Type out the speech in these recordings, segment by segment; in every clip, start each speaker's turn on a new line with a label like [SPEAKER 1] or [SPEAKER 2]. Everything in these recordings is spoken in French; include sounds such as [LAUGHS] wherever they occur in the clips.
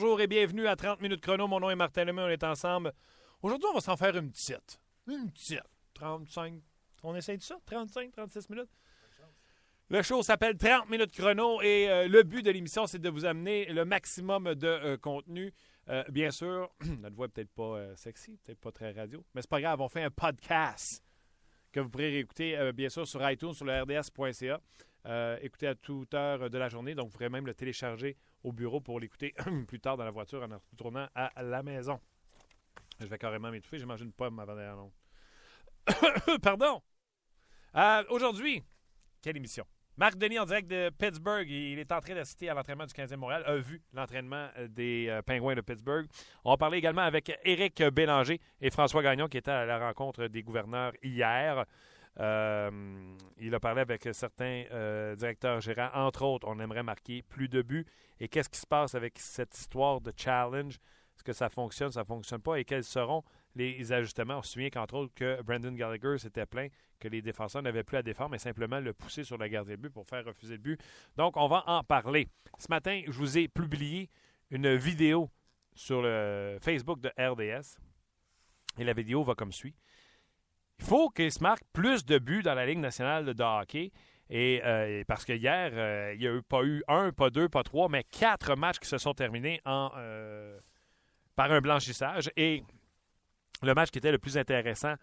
[SPEAKER 1] bonjour et bienvenue à 30 minutes chrono. Mon nom est Martin Lemay, on est ensemble. Aujourd'hui, on va s'en faire une petite. Une petite. 35. On essaye de ça? 35, 36 minutes? Le show s'appelle 30 minutes chrono et euh, le but de l'émission, c'est de vous amener le maximum de euh, contenu. Euh, bien sûr, [CLEARS THROAT] notre voix peut-être pas sexy, peut-être pas très radio, mais c'est pas grave, on fait un podcast que vous pourrez réécouter, bien sûr, sur iTunes, sur le rds.ca. Euh, écouter à toute heure de la journée, donc vous pourrez même le télécharger au bureau pour l'écouter [CLEARS THROAT] plus tard dans la voiture en retournant à la maison. Je vais carrément m'étouffer, j'ai mangé une pomme avant d'aller Londres. [COUGHS] Pardon! Euh, Aujourd'hui, quelle émission? Marc Denis en direct de Pittsburgh. Il est en train d'assister à l'entraînement du 15e Montréal, a vu l'entraînement euh, des euh, Pingouins de Pittsburgh. On parler également avec Éric Bélanger et François Gagnon qui étaient à la rencontre des gouverneurs hier. Euh, il a parlé avec certains euh, directeurs gérants. Entre autres, on aimerait marquer plus de buts. Et qu'est-ce qui se passe avec cette histoire de challenge? Est-ce que ça fonctionne, ça ne fonctionne pas? Et quels seront les ajustements? On se souvient qu'entre autres, que Brandon Gallagher s'était plaint que les défenseurs n'avaient plus à défendre, mais simplement le pousser sur la gardien de but pour faire refuser le but. Donc, on va en parler. Ce matin, je vous ai publié une vidéo sur le Facebook de RDS. Et la vidéo va comme suit. Il faut qu'il se marque plus de buts dans la Ligue nationale de hockey. Et euh, parce que hier, euh, il n'y a eu, pas eu un, pas deux, pas trois, mais quatre matchs qui se sont terminés euh, par un blanchissage. Et le match qui était le plus intéressant,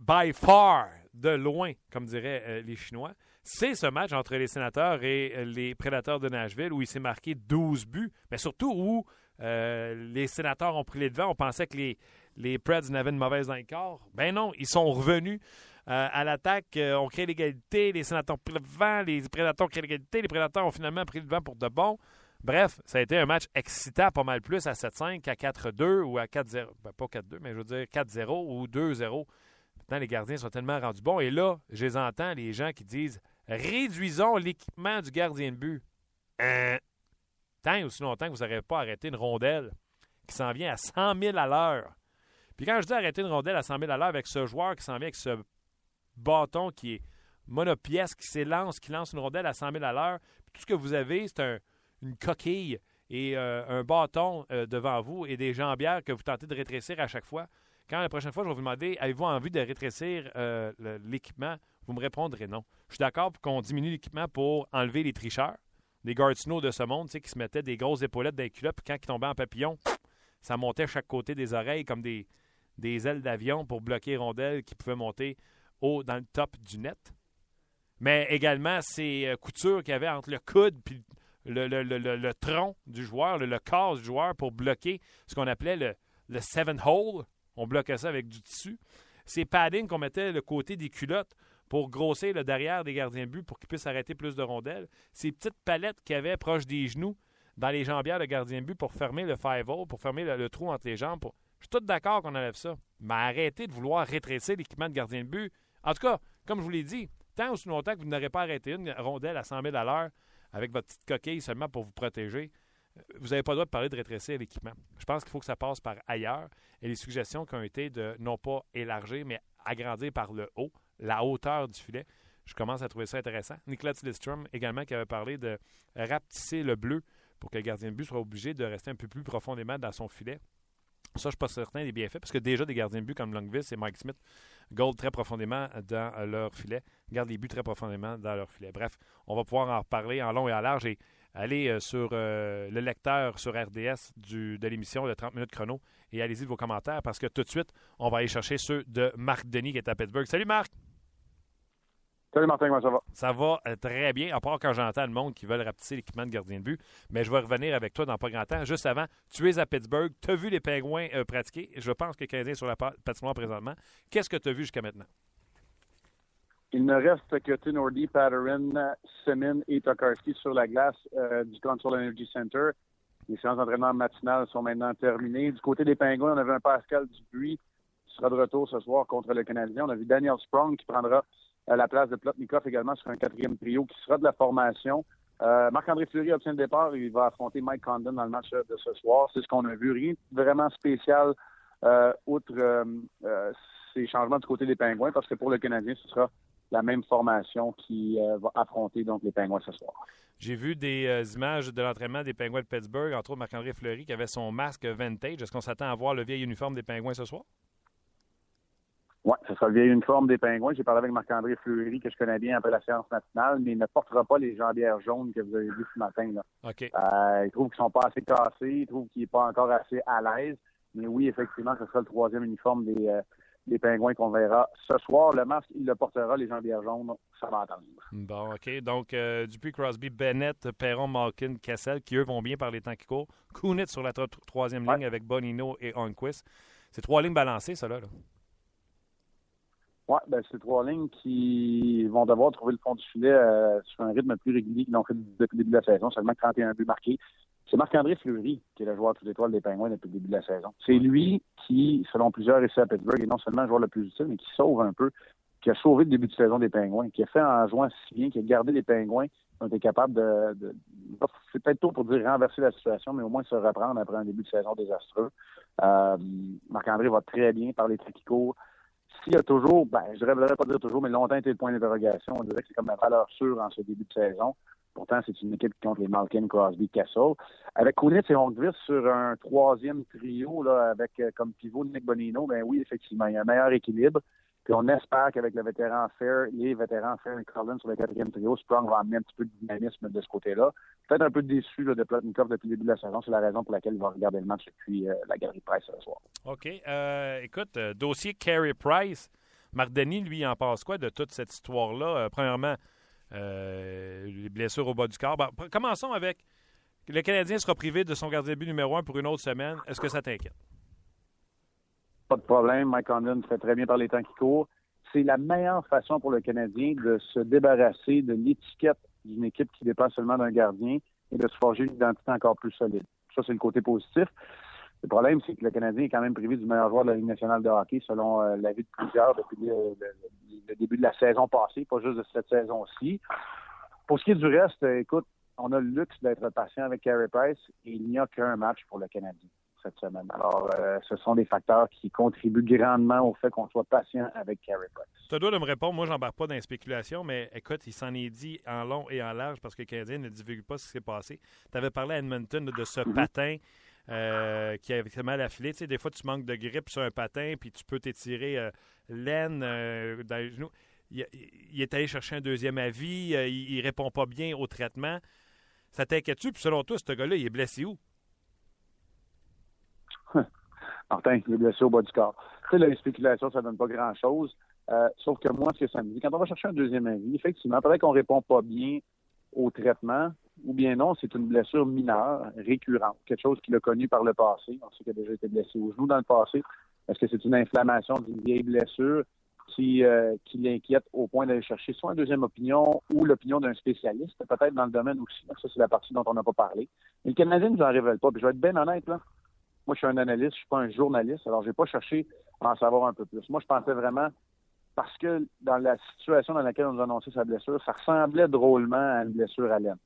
[SPEAKER 1] by far, de loin, comme diraient les Chinois, c'est ce match entre les sénateurs et les prédateurs de Nashville où il s'est marqué 12 buts, mais surtout où les sénateurs ont pris les devants. On pensait que les, les Preds n'avaient une mauvaise dans corps. Ben non, ils sont revenus. Euh, à l'attaque, euh, on crée l'égalité, les sénateurs pris le vent, les prédateurs créé l'égalité, les prédateurs ont finalement pris le vent pour de bon. Bref, ça a été un match excitant pas mal plus à 7-5 qu'à 4-2 ou à 4-0. Ben, pas 4-2, mais je veux dire 4-0 ou 2-0. Maintenant, les gardiens sont tellement rendus bons. Et là, je les entends, les gens qui disent réduisons l'équipement du gardien de but. Hein? Tant et aussi longtemps que vous n'aurez pas arrêté une rondelle qui s'en vient à 100 000 à l'heure. Puis quand je dis arrêter une rondelle à 100 000 à l'heure avec ce joueur qui s'en vient avec ce bâton qui est monopièce, qui s'élance, qui lance une rondelle à 100 000 à l'heure, tout ce que vous avez, c'est un- une coquille et euh, un bâton euh, devant vous et des jambières que vous tentez de rétrécir à chaque fois. Quand la prochaine fois, je vais vous demander, avez-vous envie de rétrécir euh, l'équipement? Vous me répondrez non. Je suis d'accord pour qu'on diminue l'équipement pour enlever les tricheurs, les guard snow de ce monde, qui se mettaient des grosses épaulettes dans les culottes, puis quand ils tombaient en papillon, ça montait à chaque côté des oreilles comme des, des ailes d'avion pour bloquer les rondelles qui pouvaient monter haut dans le top du net. Mais également, ces euh, coutures qu'il y avait entre le coude puis le, tronc du joueur, le, corps du joueur pour bloquer ce qu'on appelait le, le seven hole. On bloquait ça avec du tissu. Ces paddings qu'on mettait le côté des culottes pour grossir le derrière des gardiens de but pour qu'ils puissent arrêter plus de rondelles. Ces petites palettes qu'il y avait proche des genoux dans les jambières de gardien de but pour fermer le five hole, pour fermer le, trou entre les jambes. Je suis tout d'accord qu'on enlève ça. Mais arrêtez de vouloir rétrécir l'équipement de gardien de but. En tout cas, comme je vous l'ai dit, tant aussi longtemps que vous n'aurez pas arrêté une rondelle à 100 000 à l'heure avec votre petite coquille seulement pour vous protéger, euh, vous n'avez pas le droit de parler de rétrécir l'équipement. Je pense qu'il faut que ça passe par ailleurs. Et les suggestions qui ont été de non pas élargir, mais agrandir par le haut, la hauteur du filet, je commence à trouver ça intéressant. Nicolas Lidstrom également qui avait parlé de rapetisser le bleu pour que le gardien de but soit obligé de rester un peu plus profondément dans son filet. Ça, je ne suis pas certain des bienfaits, parce que déjà des gardiens de but comme Longvis et Mike Smith gold très profondément dans leur filet, gardent les buts très profondément dans leur filet. Bref, on va pouvoir en reparler en long et en large et aller euh, sur euh, le lecteur sur RDS du, de l'émission de 30 minutes chrono et allez-y de vos commentaires parce que tout de suite, on va aller chercher ceux de Marc Denis qui est à Pittsburgh. Salut Marc!
[SPEAKER 2] Salut Martin, comment ça va?
[SPEAKER 1] Ça va euh, très bien, à part quand j'entends le monde qui veulent rapetisser l'équipement de gardien de but. Mais je vais revenir avec toi dans pas grand temps. Juste avant, tu es à Pittsburgh, tu as vu les Pingouins euh, pratiquer? Je pense que Canadien est sur la pa- patinoire présentement. Qu'est-ce que tu as vu jusqu'à maintenant?
[SPEAKER 2] Il ne reste que Tinordi, Patterin, Semin et Tokarski sur la glace euh, du Console Energy Center. Les séances d'entraînement matinales sont maintenant terminées. Du côté des Pingouins, on avait un Pascal Dubuis qui sera de retour ce soir contre le Canadien. On a vu Daniel Sprong qui prendra euh, la place de Plotnikov également sur un quatrième trio qui sera de la formation. Euh, Marc-André Fleury obtient le départ. Il va affronter Mike Condon dans le match de ce soir. C'est ce qu'on a vu. Rien de vraiment spécial euh, outre euh, ces changements du côté des Pingouins parce que pour le Canadien, ce sera la même formation qui va affronter donc les Pingouins ce soir.
[SPEAKER 1] J'ai vu des images de l'entraînement des Pingouins de Pittsburgh, entre autres Marc-André Fleury qui avait son masque vintage. Est-ce qu'on s'attend à voir le vieil uniforme des Pingouins ce soir?
[SPEAKER 2] Oui, ce sera le vieil uniforme des Pingouins. J'ai parlé avec Marc-André Fleury, que je connais bien après la séance matinale, mais il ne portera pas les jambières jaunes que vous avez vues ce matin. Là. Euh, il trouve qu'ils sont pas assez cassés, il trouve qu'il n'est pas encore assez à l'aise. Mais oui, effectivement, ce sera le troisième uniforme des, euh, des Pingouins qu'on verra ce soir. Le masque, il le portera, les jambières jaunes, ça va attendre.
[SPEAKER 1] Bon, OK. Donc, euh, Dupuis, Crosby, Bennett, Perron, Malkin, Kessel, qui eux vont bien par les temps qui courent. Kunitz sur la troisième ligne avec Bonino et Onquist. C'est trois lignes balancées, ça, là.
[SPEAKER 2] Oui, ben, c'est trois lignes qui vont devoir trouver le fond du filet euh, sur un rythme plus régulier qu'ils l'ont fait depuis le début de la saison. Seulement 31 buts marqués. C'est Marc-André Fleury qui est le joueur toutes étoiles des Pingouins depuis le début de la saison. C'est lui qui, selon plusieurs ici à Pittsburgh, est non seulement le joueur le plus utile, mais qui sauve un peu, qui a sauvé le début de saison des Pingouins, qui a fait en jouant si bien, qui a gardé les Pingouins, qui ont été capables de, de c'est peut-être tôt pour dire renverser la situation, mais au moins se reprendre après un début de saison désastreux. Euh, Marc-André va très bien par les qui a toujours, ben, je ne devrais pas dire toujours, mais longtemps été le point d'interrogation. On dirait que c'est comme la valeur sûre en ce début de saison. Pourtant, c'est une équipe qui compte les Malkin, Crosby, Castle. Avec Kunitz et Hongvis sur un troisième trio, là, avec euh, comme pivot Nick Bonino, ben oui, effectivement, il y a un meilleur équilibre. On espère qu'avec le vétéran Fair, les vétérans Fair et Collins sur le quatrième trio, Sprung va amener un petit peu de dynamisme de ce côté-là. Peut-être un peu déçu de Plotnikov depuis le début de la saison. C'est la raison pour laquelle il va regarder le match depuis euh, la galerie Price ce soir.
[SPEAKER 1] OK. Euh, écoute, euh, dossier Carey Price. Marc Denis, lui, en passe quoi de toute cette histoire-là? premièrement, les blessures au bas du corps. commençons avec le Canadien sera privé de son gardien de but numéro un pour une autre semaine. Est-ce que ça t'inquiète?
[SPEAKER 2] Pas de problème. Mike Condon fait très bien par les temps qui courent. C'est la meilleure façon pour le Canadien de se débarrasser de l'étiquette d'une équipe qui dépend seulement d'un gardien et de se forger une identité encore plus solide. Ça, c'est le côté positif. Le problème, c'est que le Canadien est quand même privé du meilleur joueur de la Ligue nationale de hockey, selon euh, l'avis de plusieurs depuis le, début de la saison passée, pas juste de cette saison-ci. Pour ce qui est du reste, euh, écoute, on a le luxe d'être patient avec Carey Price et il n'y a qu'un match pour le Canadien cette semaine. Alors, euh, ce sont des facteurs qui contribuent grandement au fait qu'on soit patient avec Carey Price.
[SPEAKER 1] Tu dois de me répondre. Moi, j'embarque pas dans les spéculations, mais écoute, il s'en est dit en long et en large parce que le Canadien ne divulgue pas ce qui s'est passé. Tu avais parlé à Edmonton de ce mhm. patin. Euh, qui avait mal affilé. Tu sais, des fois, tu manques de grippe sur un patin, puis tu peux t'étirer euh, l'aine dans les genoux. Il, est allé chercher un deuxième avis. il, il répond pas bien au traitement. Ça t'inquiète-tu? Puis selon toi, ce gars-là, il est blessé où? [LAUGHS]
[SPEAKER 2] Martin, il est blessé au bas du corps. Tu sais, les spéculations, ça donne pas grand-chose. Euh, sauf que moi, ce que ça me dit, quand on va chercher un deuxième avis, effectivement, peut-être qu'on répond pas bien au traitement, ou bien non, c'est une blessure mineure, récurrente, quelque chose qu'il a connu par le passé. On sait qu'il a déjà été blessé au genou dans le passé. Est-ce que c'est une inflammation d'une vieille blessure qui, euh, qui l'inquiète au point d'aller chercher soit une deuxième opinion ou l'opinion d'un spécialiste, peut-être dans le domaine aussi? Ça, c'est la partie dont on n'a pas parlé. Mais le Canadien ne nous en révèle pas. Puis je vais être bien honnête, là. Moi, je suis un analyste, je suis pas un journaliste, alors j'ai pas cherché à en savoir un peu plus. Moi, je pensais vraiment, parce que dans la situation dans laquelle on nous a annoncé sa blessure, ça ressemblait drôlement à une blessure à l'aine.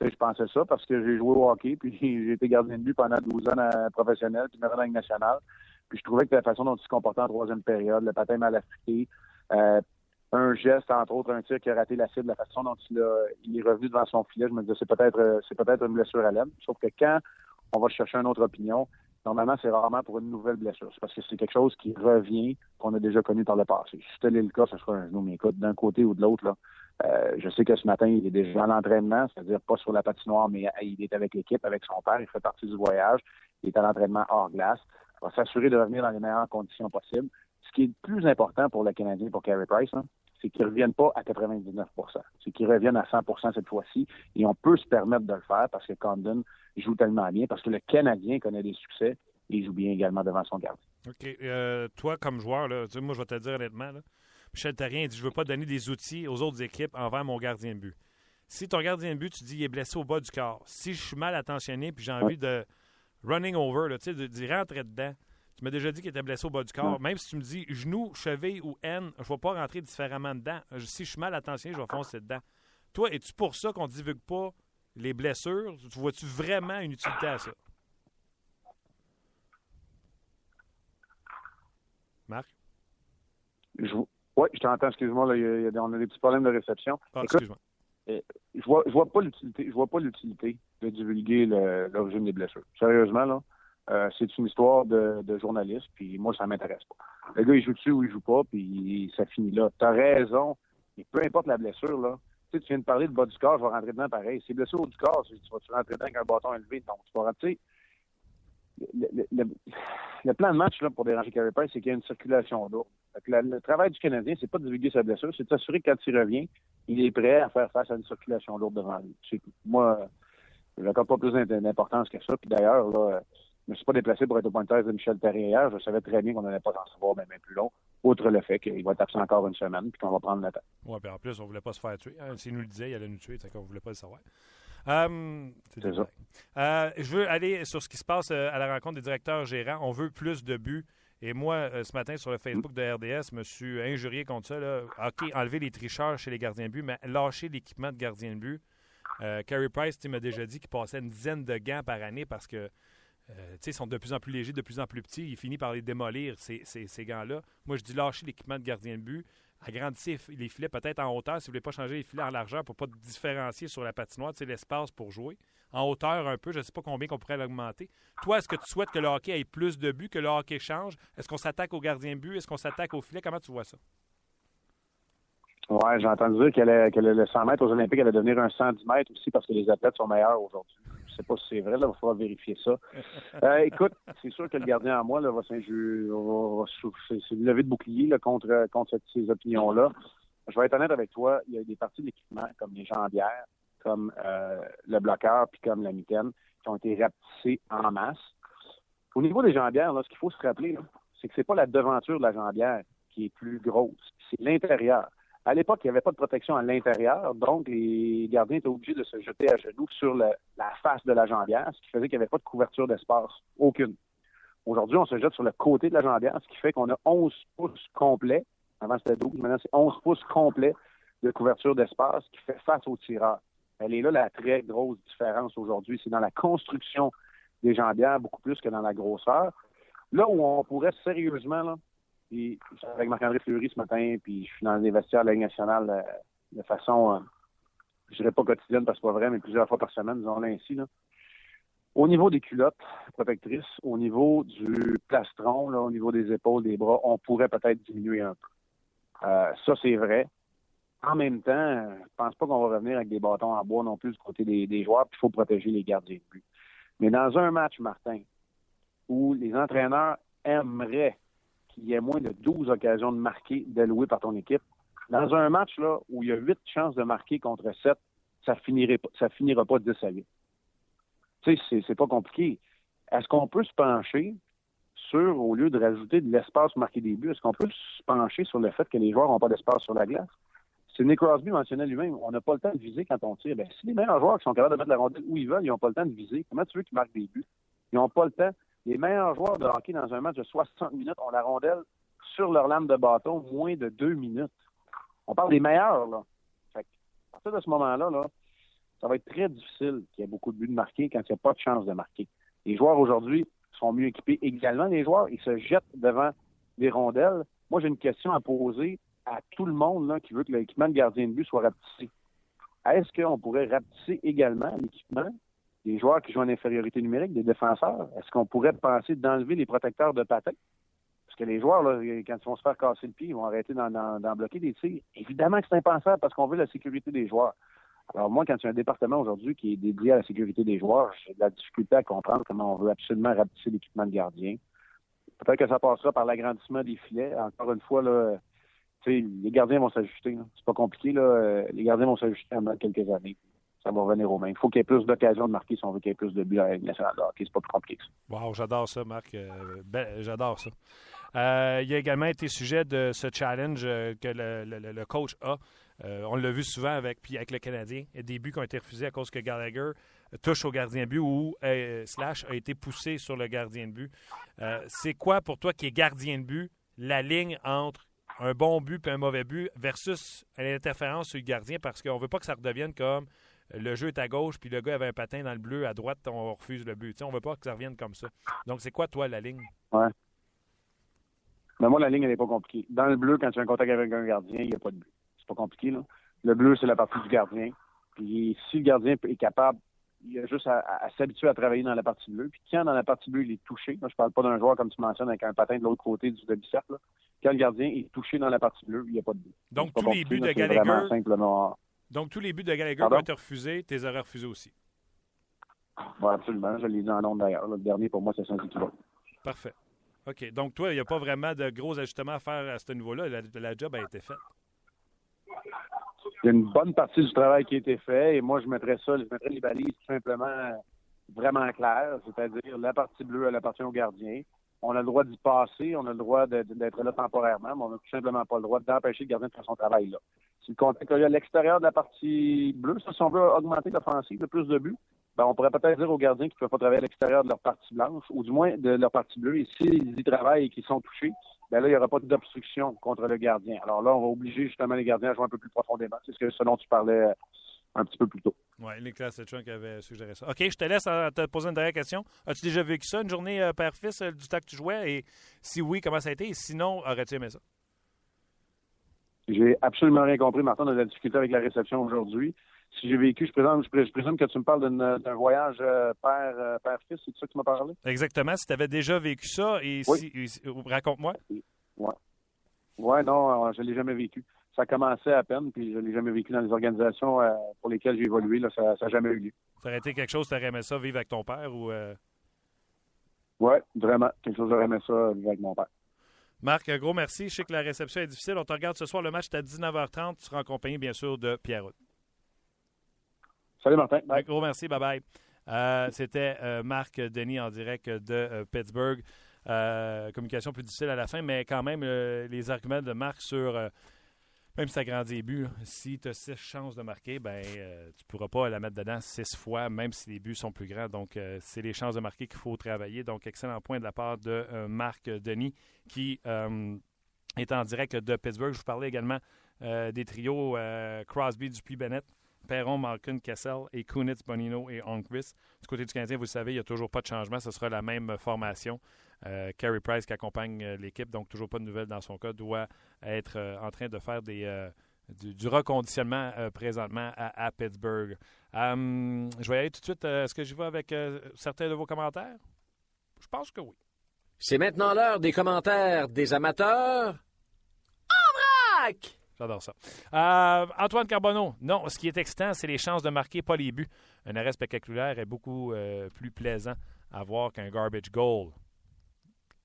[SPEAKER 2] je pensais ça parce que j'ai joué au hockey, [LAUGHS] puis j'ai été gardien de but pendant 12 ans professionnel, puis dans la nationale. Puis je trouvais que la façon dont il se comportait en troisième période, le patin mal affecté, euh, un geste, entre autres, un tir qui a raté la cible, la façon dont il, il est revenu devant son filet, je me disais c'est peut-être c'est peut-être une blessure à l'aine. Sauf que quand on va chercher une autre opinion, Normalement, c'est rarement pour une nouvelle blessure. C'est parce que c'est quelque chose qui revient, qu'on a déjà connu par le passé. Si c'était le cas, ce serait un genou. Mais écoute, d'un côté ou de l'autre, là, euh, je sais que ce matin, il est déjà à l'entraînement, c'est-à-dire pas sur la patinoire, mais il est avec l'équipe, avec son père, il fait partie du voyage, il est à l'entraînement hors glace. Il va s'assurer de revenir dans les meilleures conditions possibles. Ce qui est le plus important pour le Canadien, pour Carey Price, c'est qu'il ne revienne pas à 99% c'est qu'il revienne à 100% cette fois-ci. Et on peut se permettre de le faire parce que Condon joue tellement bien, parce que le Canadien connaît des succès et il joue bien également devant son gardien.
[SPEAKER 1] OK. Euh, toi, comme joueur, là, moi, je vais te dire honnêtement, là, Michel Therrien dit Je ne veux pas donner des outils aux autres équipes envers mon gardien de but. Si ton gardien de but, tu dis il est blessé au bas du corps, si je suis mal attentionné puis j'ai envie de running over, là, d'y rentrer dedans, tu m'as déjà dit qu'il était blessé au bas du corps. Même si tu me dis genou, cheville ou haine, je ne vais pas rentrer différemment dedans. Si je suis mal attentionné, je vais foncer dedans. Toi, es-tu pour ça qu'on ne divulgue pas les blessures? Tu vois-tu vraiment une utilité à ça?
[SPEAKER 2] Je, Oui, je t'entends, excuse-moi, on a des petits problèmes de réception.
[SPEAKER 1] Ah, excuse-moi.
[SPEAKER 2] Eh, je vois, je vois pas l'utilité, je vois pas l'utilité de divulguer l'origine des blessures. Sérieusement, là, euh, c'est une histoire de, de, journaliste, puis moi, ça m'intéresse pas. Le gars, il joue dessus ou il joue pas, puis ça finit là. T'as raison, et peu importe la blessure, là, tu, sais, tu viens de parler de bas du corps, je vais rentrer dedans pareil. C'est blessure du corps, tu vas-tu rentrer dedans avec un bâton élevé, donc tu vas rentrer. Le, le, le, plan de match là, pour déranger Carey Price, c'est qu'il y a une circulation d'eau. Le, travail du Canadien, c'est pas de divulguer sa blessure, c'est de s'assurer que quand il revient, il est prêt à faire face à une circulation lourde devant lui. Moi, je n'accorde pas plus d'importance que ça. Puis d'ailleurs, là, je ne me suis pas déplacé pour être au pointeur de Michel Terrier hier. Je savais très bien qu'on n'allait pas en savoir même plus long, outre le fait qu'il va être absent encore une semaine puis qu'on va prendre le temps.
[SPEAKER 1] Oui, puis en plus, on ne voulait pas se faire tuer. Hein, S'il nous le disait, il allait nous tuer, c'est qu'on ne voulait pas le savoir. Euh,
[SPEAKER 2] c'est ça.
[SPEAKER 1] Euh, je veux aller sur ce qui se passe euh, à la rencontre des directeurs gérants. On veut plus de buts. Et moi, ce matin, sur le Facebook de RDS, je me suis injurié contre ça. Là. OK, enlever les tricheurs chez les gardiens de but, mais lâcher l'équipement de gardien de but. Carey Price m'a déjà dit qu'il passait une dizaine de gants par année parce que euh, sont de plus en plus légers, de plus en plus petits. Il finit par les démolir, ces, ces, gants-là. Moi, je dis lâcher l'équipement de gardien de but, agrandissez les filets peut-être en hauteur si vous voulez pas changer les filets en largeur pour pas différencier sur la patinoire, c'est l'espace pour jouer. En hauteur un peu, je ne sais pas combien qu'on pourrait l'augmenter. Toi, est-ce que tu souhaites que le hockey ait plus de buts, que le hockey change? Est-ce qu'on s'attaque au gardien de but? Est-ce qu'on s'attaque au filet? Comment tu vois ça?
[SPEAKER 2] Oui, j'ai entendu dire que le 100 mètres aux Olympiques allait devenir un 110 mètres aussi parce que les athlètes sont meilleurs aujourd'hui. Je sais pas si c'est vrai, là, il va falloir vérifier ça. Euh, écoute, c'est sûr que le gardien en moi là, va, va, se lever de bouclier là, contre, contre ces opinions-là. Je vais être honnête avec toi, il y a des parties de l'équipement, comme les jambières, comme euh, le bloqueur, puis comme la mitaine, qui ont été rapetissées en masse. Au niveau des jambières, là, ce qu'il faut se rappeler, c'est que c'est pas la devanture de la jambière qui est plus grosse, c'est l'intérieur. À l'époque, il n'y avait pas de protection à l'intérieur, donc les gardiens étaient obligés de se jeter à genoux sur la face de la jambière, ce qui faisait qu'il n'y avait pas de couverture d'espace, aucune. Aujourd'hui, on se jette sur le côté de la jambière, ce qui fait qu'on a 11 pouces complets. Avant, c'était 12, maintenant, c'est 11 pouces complets de couverture d'espace qui fait face au tireur. Elle est là la très grosse différence aujourd'hui. C'est dans la construction des jambières beaucoup plus que dans la grosseur. Là où on pourrait sérieusement là, puis, avec Marc-André Fleury ce matin, puis je suis dans les vestiaires de la Ligue nationale euh, de façon, euh, je dirais pas quotidienne parce que c'est pas vrai, mais plusieurs fois par semaine, disons-le ainsi. Là. Au niveau des culottes protectrices, au niveau du plastron, au niveau des épaules, des bras, on pourrait peut-être diminuer un peu. Euh, ça, c'est vrai. En même temps, je pense pas qu'on va revenir avec des bâtons en bois non plus du côté des, des joueurs, puis il faut protéger les gardiens de but. Mais dans un match, Martin, où les entraîneurs aimeraient qu'il y ait moins de 12 occasions de marquer délouées par ton équipe. Dans un match là, où il y a 8 chances de marquer contre 7, ça finirait ça finira pas 10 à 8. Tu sais, c'est pas compliqué. Est-ce qu'on peut se pencher sur, au lieu de rajouter de l'espace marquer des buts, est-ce qu'on peut se pencher sur le fait que les joueurs n'ont pas d'espace sur la glace? C'est Nick Crosby mentionnait lui-même, on n'a pas le temps de viser quand on tire. Ben, si les meilleurs joueurs qui sont capables de mettre la rondelle où ils veulent, ils n'ont pas le temps de viser, comment tu veux qu'ils marquent des buts? Ils n'ont pas le temps les meilleurs joueurs de hockey dans un match de 60 minutes ont la rondelle sur leur lame de bâton moins de deux minutes. On parle des meilleurs, là. Fait à partir de ce moment-là, là, ça va être très difficile qu'il y ait beaucoup de buts de marquer quand il n'y a pas de chance de marquer. Les joueurs aujourd'hui sont mieux équipés également. Les joueurs, ils se jettent devant les rondelles. Moi, j'ai une question à poser à tout le monde là, qui veut que l'équipement de gardien de but soit rapetissé. Est-ce qu'on pourrait rapetisser également l'équipement des joueurs qui jouent en infériorité numérique, des défenseurs, est-ce qu'on pourrait penser d'enlever les protecteurs de patins? Parce que les joueurs, là, quand ils vont se faire casser le pied, ils vont arrêter d'en bloquer des tirs. Évidemment que c'est impensable parce qu'on veut la sécurité des joueurs. Alors moi, quand il y a un département aujourd'hui qui est dédié à la sécurité des joueurs, j'ai de la difficulté à comprendre comment on veut absolument rapetisser l'équipement de gardien. Peut-être que ça passera par l'agrandissement des filets. Encore une fois, là, les gardiens vont s'ajuster. C'est pas compliqué. Là. Les gardiens vont s'ajuster en quelques années ça va revenir aux mains. Il faut qu'il y ait plus d'occasions de marquer si on veut qu'il y ait plus de buts à la nationale de C'est pas plus compliqué que ça.
[SPEAKER 1] Wow, j'adore ça, Marc. Euh, ben, j'adore ça. Euh, il a également été sujet de ce challenge euh, que le, coach a. on l'a vu souvent avec, puis avec le Canadien. Des buts qui ont été refusés à cause que Gallagher touche au gardien de but ou Slash a été poussé sur le gardien de but. C'est quoi pour toi qui est gardien de but la ligne entre un bon but et un mauvais but versus l'interférence sur le gardien? Parce qu'on ne veut pas que ça redevienne comme le jeu est à gauche, puis le gars avait un patin dans le bleu, à droite, on refuse le but. On on veut pas que ça revienne comme ça. Donc, c'est quoi, toi, la ligne?
[SPEAKER 2] Ouais. Mais moi, la ligne, elle n'est pas compliquée. Dans le bleu, quand tu as un contact avec un gardien, il n'y a pas de but. C'est pas compliqué, là. Le bleu, c'est la partie du gardien. Puis si le gardien est capable, il a juste à, s'habituer à travailler dans la partie bleue. Puis quand dans la partie bleue, il est touché, moi je parle pas d'un joueur comme tu mentionnes avec un patin de l'autre côté du demi-cercle, quand le gardien est touché dans la partie bleue, il n'y a pas de but.
[SPEAKER 1] Donc tous les buts de Gallagher. Donc tous les buts de Gallagher vont être refusés, tes aurais refusés aussi.
[SPEAKER 2] Oui, absolument. Je l'ai dit en nom d'ailleurs. Le dernier, pour moi, c'est saint
[SPEAKER 1] Parfait. OK. Donc, toi, il n'y a pas vraiment de gros ajustements à faire à ce niveau-là. La, job a été faite.
[SPEAKER 2] Il y a une bonne partie du travail qui a été fait et moi, je mettrais ça, je mettrais les balises tout simplement vraiment claires, c'est-à-dire la partie bleue, elle appartient au gardien. On a le droit d'y passer, on a le droit d'être là temporairement, mais on n'a tout simplement pas le droit d'empêcher le gardien de faire son travail là. Si le contexte est à l'extérieur de la partie bleue, ça, si on veut augmenter l'offensive, plus de buts, ben, on pourrait peut-être dire aux gardiens qu'ils ne peuvent pas travailler à l'extérieur de leur partie blanche, ou du moins de leur partie bleue. Et s'ils y travaillent et qu'ils sont touchés, ben là, il n'y aura pas d'obstruction contre le gardien. Alors là, on va obliger justement les gardiens à jouer un peu plus profondément. C'est ce, que, tu parlais euh, un petit peu plus tôt.
[SPEAKER 1] Oui, Nicolas qui avait suggéré ça. OK, je te laisse te poser une dernière question. As-tu déjà vécu ça, une journée euh, père-fils, euh, du temps que tu jouais? Et si oui, comment ça a été? Et sinon, aurais-tu aimé ça?
[SPEAKER 2] J'ai absolument rien compris. Martin, on a de la difficulté avec la réception aujourd'hui si j'ai vécu, je présume, je, présume que tu me parles d'un voyage euh, père, euh, père-fils, c'est de ça que tu m'as parlé?
[SPEAKER 1] Exactement. Si tu avais déjà vécu ça, et si, raconte-moi.
[SPEAKER 2] Oui. Ouais, non, euh, je ne l'ai jamais vécu. Ça commençait à peine, puis je ne l'ai jamais vécu dans les organisations pour lesquelles j'ai évolué. Là, ça n'a jamais eu lieu.
[SPEAKER 1] Ça aurait été quelque chose, tu aurais aimé ça, vivre avec ton père ou.
[SPEAKER 2] Oui, vraiment. Quelque chose, j'aurais aimé ça, vivre avec mon père.
[SPEAKER 1] Marc, un gros merci. Je sais que la réception est difficile. On te regarde ce soir. Le match est à 19h30. Tu seras en compagnie, bien sûr, de Pierre.
[SPEAKER 2] Salut Martin.
[SPEAKER 1] Un gros merci. Bye bye. Euh, c'était euh, Marc Denis en direct de euh, Pittsburgh. communication plus difficile à la fin, mais quand même, les arguments de Marc sur même si tu as grand début, si tu as six chances de marquer, ben tu ne pourras pas la mettre dedans six fois, même si les buts sont plus grands. Donc, c'est les chances de marquer qu'il faut travailler. Donc, excellent point de la part de Marc Denis, qui est en direct de Pittsburgh. Je vous parlais également des trios Crosby, Dupuis, Bennett. Perron, Malkin, Kessel et Kunitz, Bonino et Onquist. Du côté du Canadien, vous le savez, il n'y a toujours pas de changement. Ce sera la même formation. Euh, Carey Price qui accompagne euh, l'équipe, donc toujours pas de nouvelles dans son cas, doit être euh, en train de faire du, reconditionnement présentement à, Pittsburgh. Hum, je vais y aller tout de suite. Est-ce que j'y vais avec certains de vos commentaires? Je pense que oui.
[SPEAKER 3] C'est maintenant l'heure des commentaires des amateurs. En vrac!
[SPEAKER 1] J'adore ça. Euh, Antoine Carbonneau, non, ce qui est excitant, c'est les chances de marquer, pas les buts. Un arrêt spectaculaire est beaucoup euh, plus plaisant à voir qu'un garbage goal.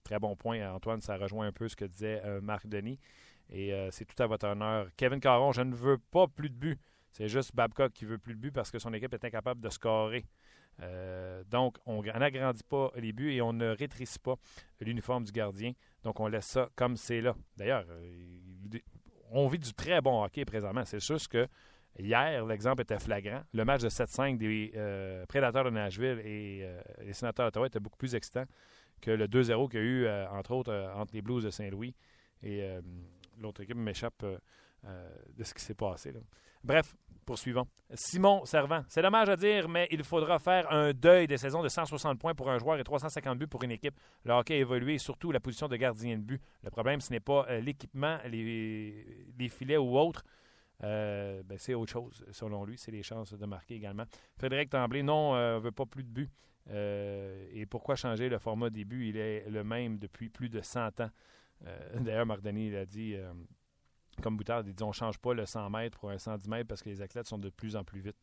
[SPEAKER 1] Très bon point, Antoine. Ça rejoint un peu ce que disait euh, Marc Denis. Et c'est tout à votre honneur. Kevin Caron, je ne veux pas plus de buts. C'est juste Babcock qui veut plus de buts parce que son équipe est incapable de scorer. donc, on n'agrandit pas les buts et on ne rétrécit pas l'uniforme du gardien. Donc, on laisse ça comme c'est là. D'ailleurs, on vit du très bon hockey présentement. C'est juste que hier, l'exemple était flagrant. Le match de 7-5 des euh, Prédateurs de Nashville et euh, les Sénateurs d'Ottawa était beaucoup plus excitant que le 2-0 qu'il y a eu, euh, entre autres, entre les Blues de Saint-Louis. Et l'autre équipe m'échappe de ce qui s'est passé. Bref, poursuivons. Simon Servant. C'est dommage à dire, mais il faudra faire un deuil des saisons de 160 points pour un joueur et 350 buts pour une équipe. Le hockey a évolué, surtout la position de gardien de but. Le problème, ce n'est pas l'équipement, les, filets ou autre. Euh, ben, c'est autre chose, selon lui. C'est les chances de marquer également. Frédéric Tremblay, non, ne euh, veut pas plus de buts. Euh, et pourquoi changer le format des buts? Il est le même depuis plus de 100 ans. [LAUGHS] D'ailleurs, Marc Denis a dit, comme Boutard, dit on ne change pas le 100 mètres pour un 110 mètres parce que les athlètes sont de plus en plus vite.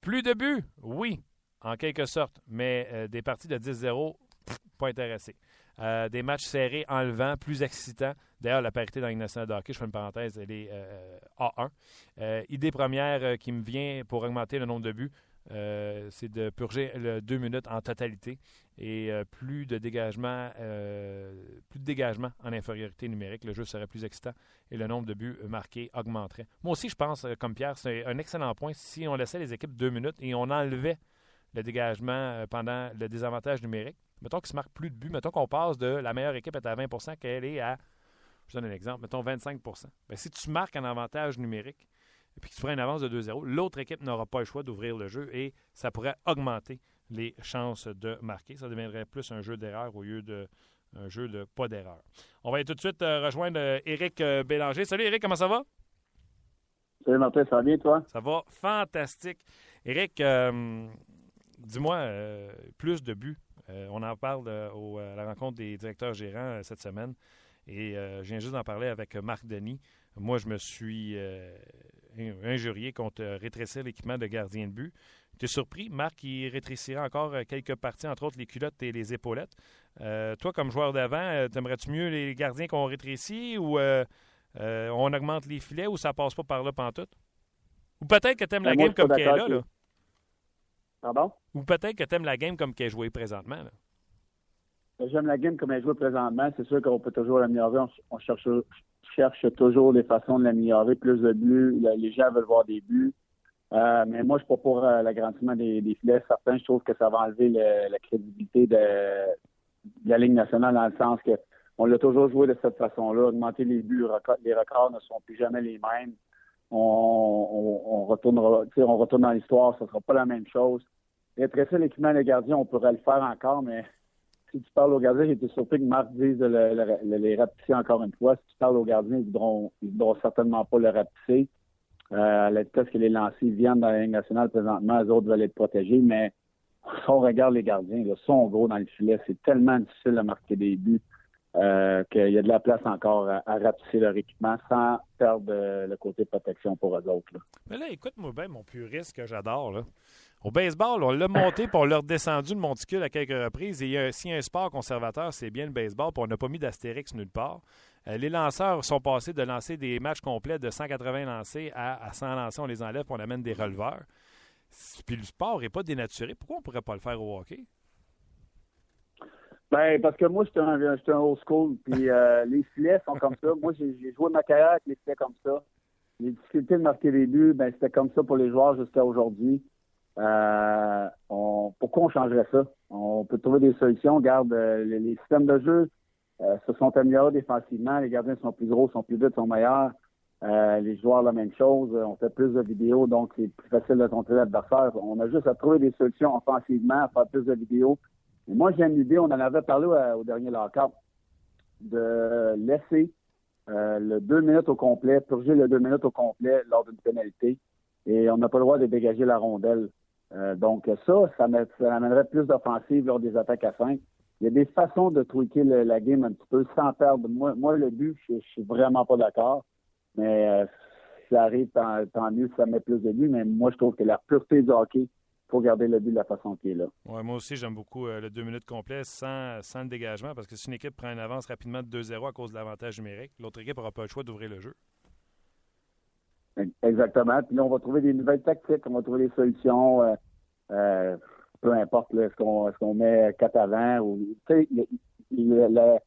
[SPEAKER 1] Plus de buts? Oui, en quelque sorte. Mais des parties de 10-0, pas intéressé. Euh, des matchs serrés, enlevants, plus excitants. D'ailleurs, la parité dans une de hockey, je fais une parenthèse, elle est euh, A1. Euh, idée première qui me vient pour augmenter le nombre de buts, c'est de purger le deux minutes en totalité et plus de dégagement plus de dégagement en infériorité numérique. Le jeu serait plus excitant et le nombre de buts marqués augmenterait. Moi aussi, je pense, comme Pierre, c'est un excellent point. Si on laissait les équipes deux minutes et on enlevait le dégagement pendant le désavantage numérique, mettons qu'il se marque plus de buts, mettons qu'on passe de la meilleure équipe est à 20% qu'elle est à, je donne un exemple, mettons 25 Bien, Si tu marques un avantage numérique et puis que tu prends une avance de 2-0, l'autre équipe n'aura pas le choix d'ouvrir le jeu et ça pourrait augmenter les chances de marquer. Ça deviendrait plus un jeu d'erreur au lieu de un jeu de pas d'erreur. On va tout de suite rejoindre Éric Bélanger. Salut Éric, comment ça va?
[SPEAKER 4] Salut Martin, ça va bien toi?
[SPEAKER 1] Ça va fantastique. Éric, dis-moi, plus de buts. on en parle à la rencontre des directeurs gérants cette semaine. Et je viens juste d'en parler avec Marc Denis. Moi, je me suis injurié contre rétrécir l'équipement de gardien de but. Tu es surpris, Marc, il rétrécirait encore euh, quelques parties, entre autres les culottes et les épaulettes. Euh, toi, comme joueur d'avant, euh, t'aimerais-tu mieux les gardiens qu'on rétrécit ou on augmente les filets ou ça passe pas par là pantoute? Ou peut-être que tu aimes la ben, game comme qu'elle est là,
[SPEAKER 4] Pardon?
[SPEAKER 1] Ou peut-être que tu aimes la game comme qu'elle est jouée présentement.
[SPEAKER 4] J'aime la game comme elle est jouée présentement. C'est sûr qu'on peut toujours l'améliorer. On, cherche, cherche toujours des façons de l'améliorer. Plus de buts. Les gens veulent voir des buts. Euh, mais moi, je suis pas pour l'agrandissement des, filets. Certains, je trouve que ça va enlever la crédibilité de, la Ligue nationale dans le sens que on l'a toujours joué de cette façon-là. Augmenter les buts, les records ne sont plus jamais les mêmes. On, on, on retournera, on retourne dans l'histoire, ce ne sera pas la même chose. Rétrécir l'équipement des gardiens, on pourrait le faire encore, mais si tu parles aux gardiens, j'ai été surpris que Marc dise de les rapetisser encore une fois. Si tu parles aux gardiens, ils ne voudront, certainement pas le rapetisser. Euh, à la vitesse que les lancers viennent dans la Ligue nationale présentement, les autres veulent être protégés, mais si on regarde les gardiens, ils sont gros dans le filet. C'est tellement difficile de marquer des buts euh, qu'il y a de la place encore à, rapetisser leur équipement sans perdre euh, le côté protection pour eux autres.
[SPEAKER 1] Mais là, écoute-moi bien mon puriste que j'adore. Au baseball, on l'a monté pour on l'a redescendu le monticule à quelques reprises. Et s'il y a un sport conservateur, c'est bien le baseball, puis on n'a pas mis d'astérix nulle part. Euh, les lanceurs sont passés de lancer des matchs complets de 180 lancés à, 100 lancés, on les enlève, puis on amène des releveurs. Puis le sport n'est pas dénaturé. Pourquoi on ne pourrait pas le faire au hockey?
[SPEAKER 4] Ben, parce que moi, j'étais un, un old school, puis euh, [LAUGHS] les filets sont comme ça. Moi, j'ai joué ma carrière avec les filets comme ça. Les difficultés de marquer des buts, ben, c'était comme ça pour les joueurs jusqu'à aujourd'hui. Euh, pourquoi on changerait ça? On peut trouver des solutions. Regarde, les systèmes de jeu, euh, se sont améliorés défensivement. Les gardiens sont plus gros, sont plus vite, sont meilleurs. Euh, les joueurs, la même chose. On fait plus de vidéos, donc c'est plus facile de contrôler l'adversaire. On a juste à trouver des solutions offensivement, à faire plus de vidéos. Moi, j'aime l'idée, on en avait parlé au, dernier lockout, de laisser euh, le deux minutes au complet, purger le deux minutes au complet lors d'une pénalité. Et on n'a pas le droit de dégager la rondelle. donc ça, ça, amènerait plus d'offensive lors des attaques à cinq il y a des façons de tweaker la game un petit peu sans perdre. Moi, le but, je, suis vraiment pas d'accord. Mais euh, ça arrive, tant, mieux si ça met plus de buts. Mais moi, je trouve que la pureté du hockey, faut garder le but de la façon qu'il est là.
[SPEAKER 1] Ouais, moi aussi, j'aime beaucoup euh, le deux minutes complet sans, sans le dégagement parce que si une équipe prend une avance rapidement de 2-0 à cause de l'avantage numérique, l'autre équipe n'aura pas le choix d'ouvrir le jeu.
[SPEAKER 4] Exactement. Puis là, on va trouver des nouvelles tactiques, on va trouver des solutions. Euh, euh peu importe, est-ce qu'on est qu'on met 4 avant ou la,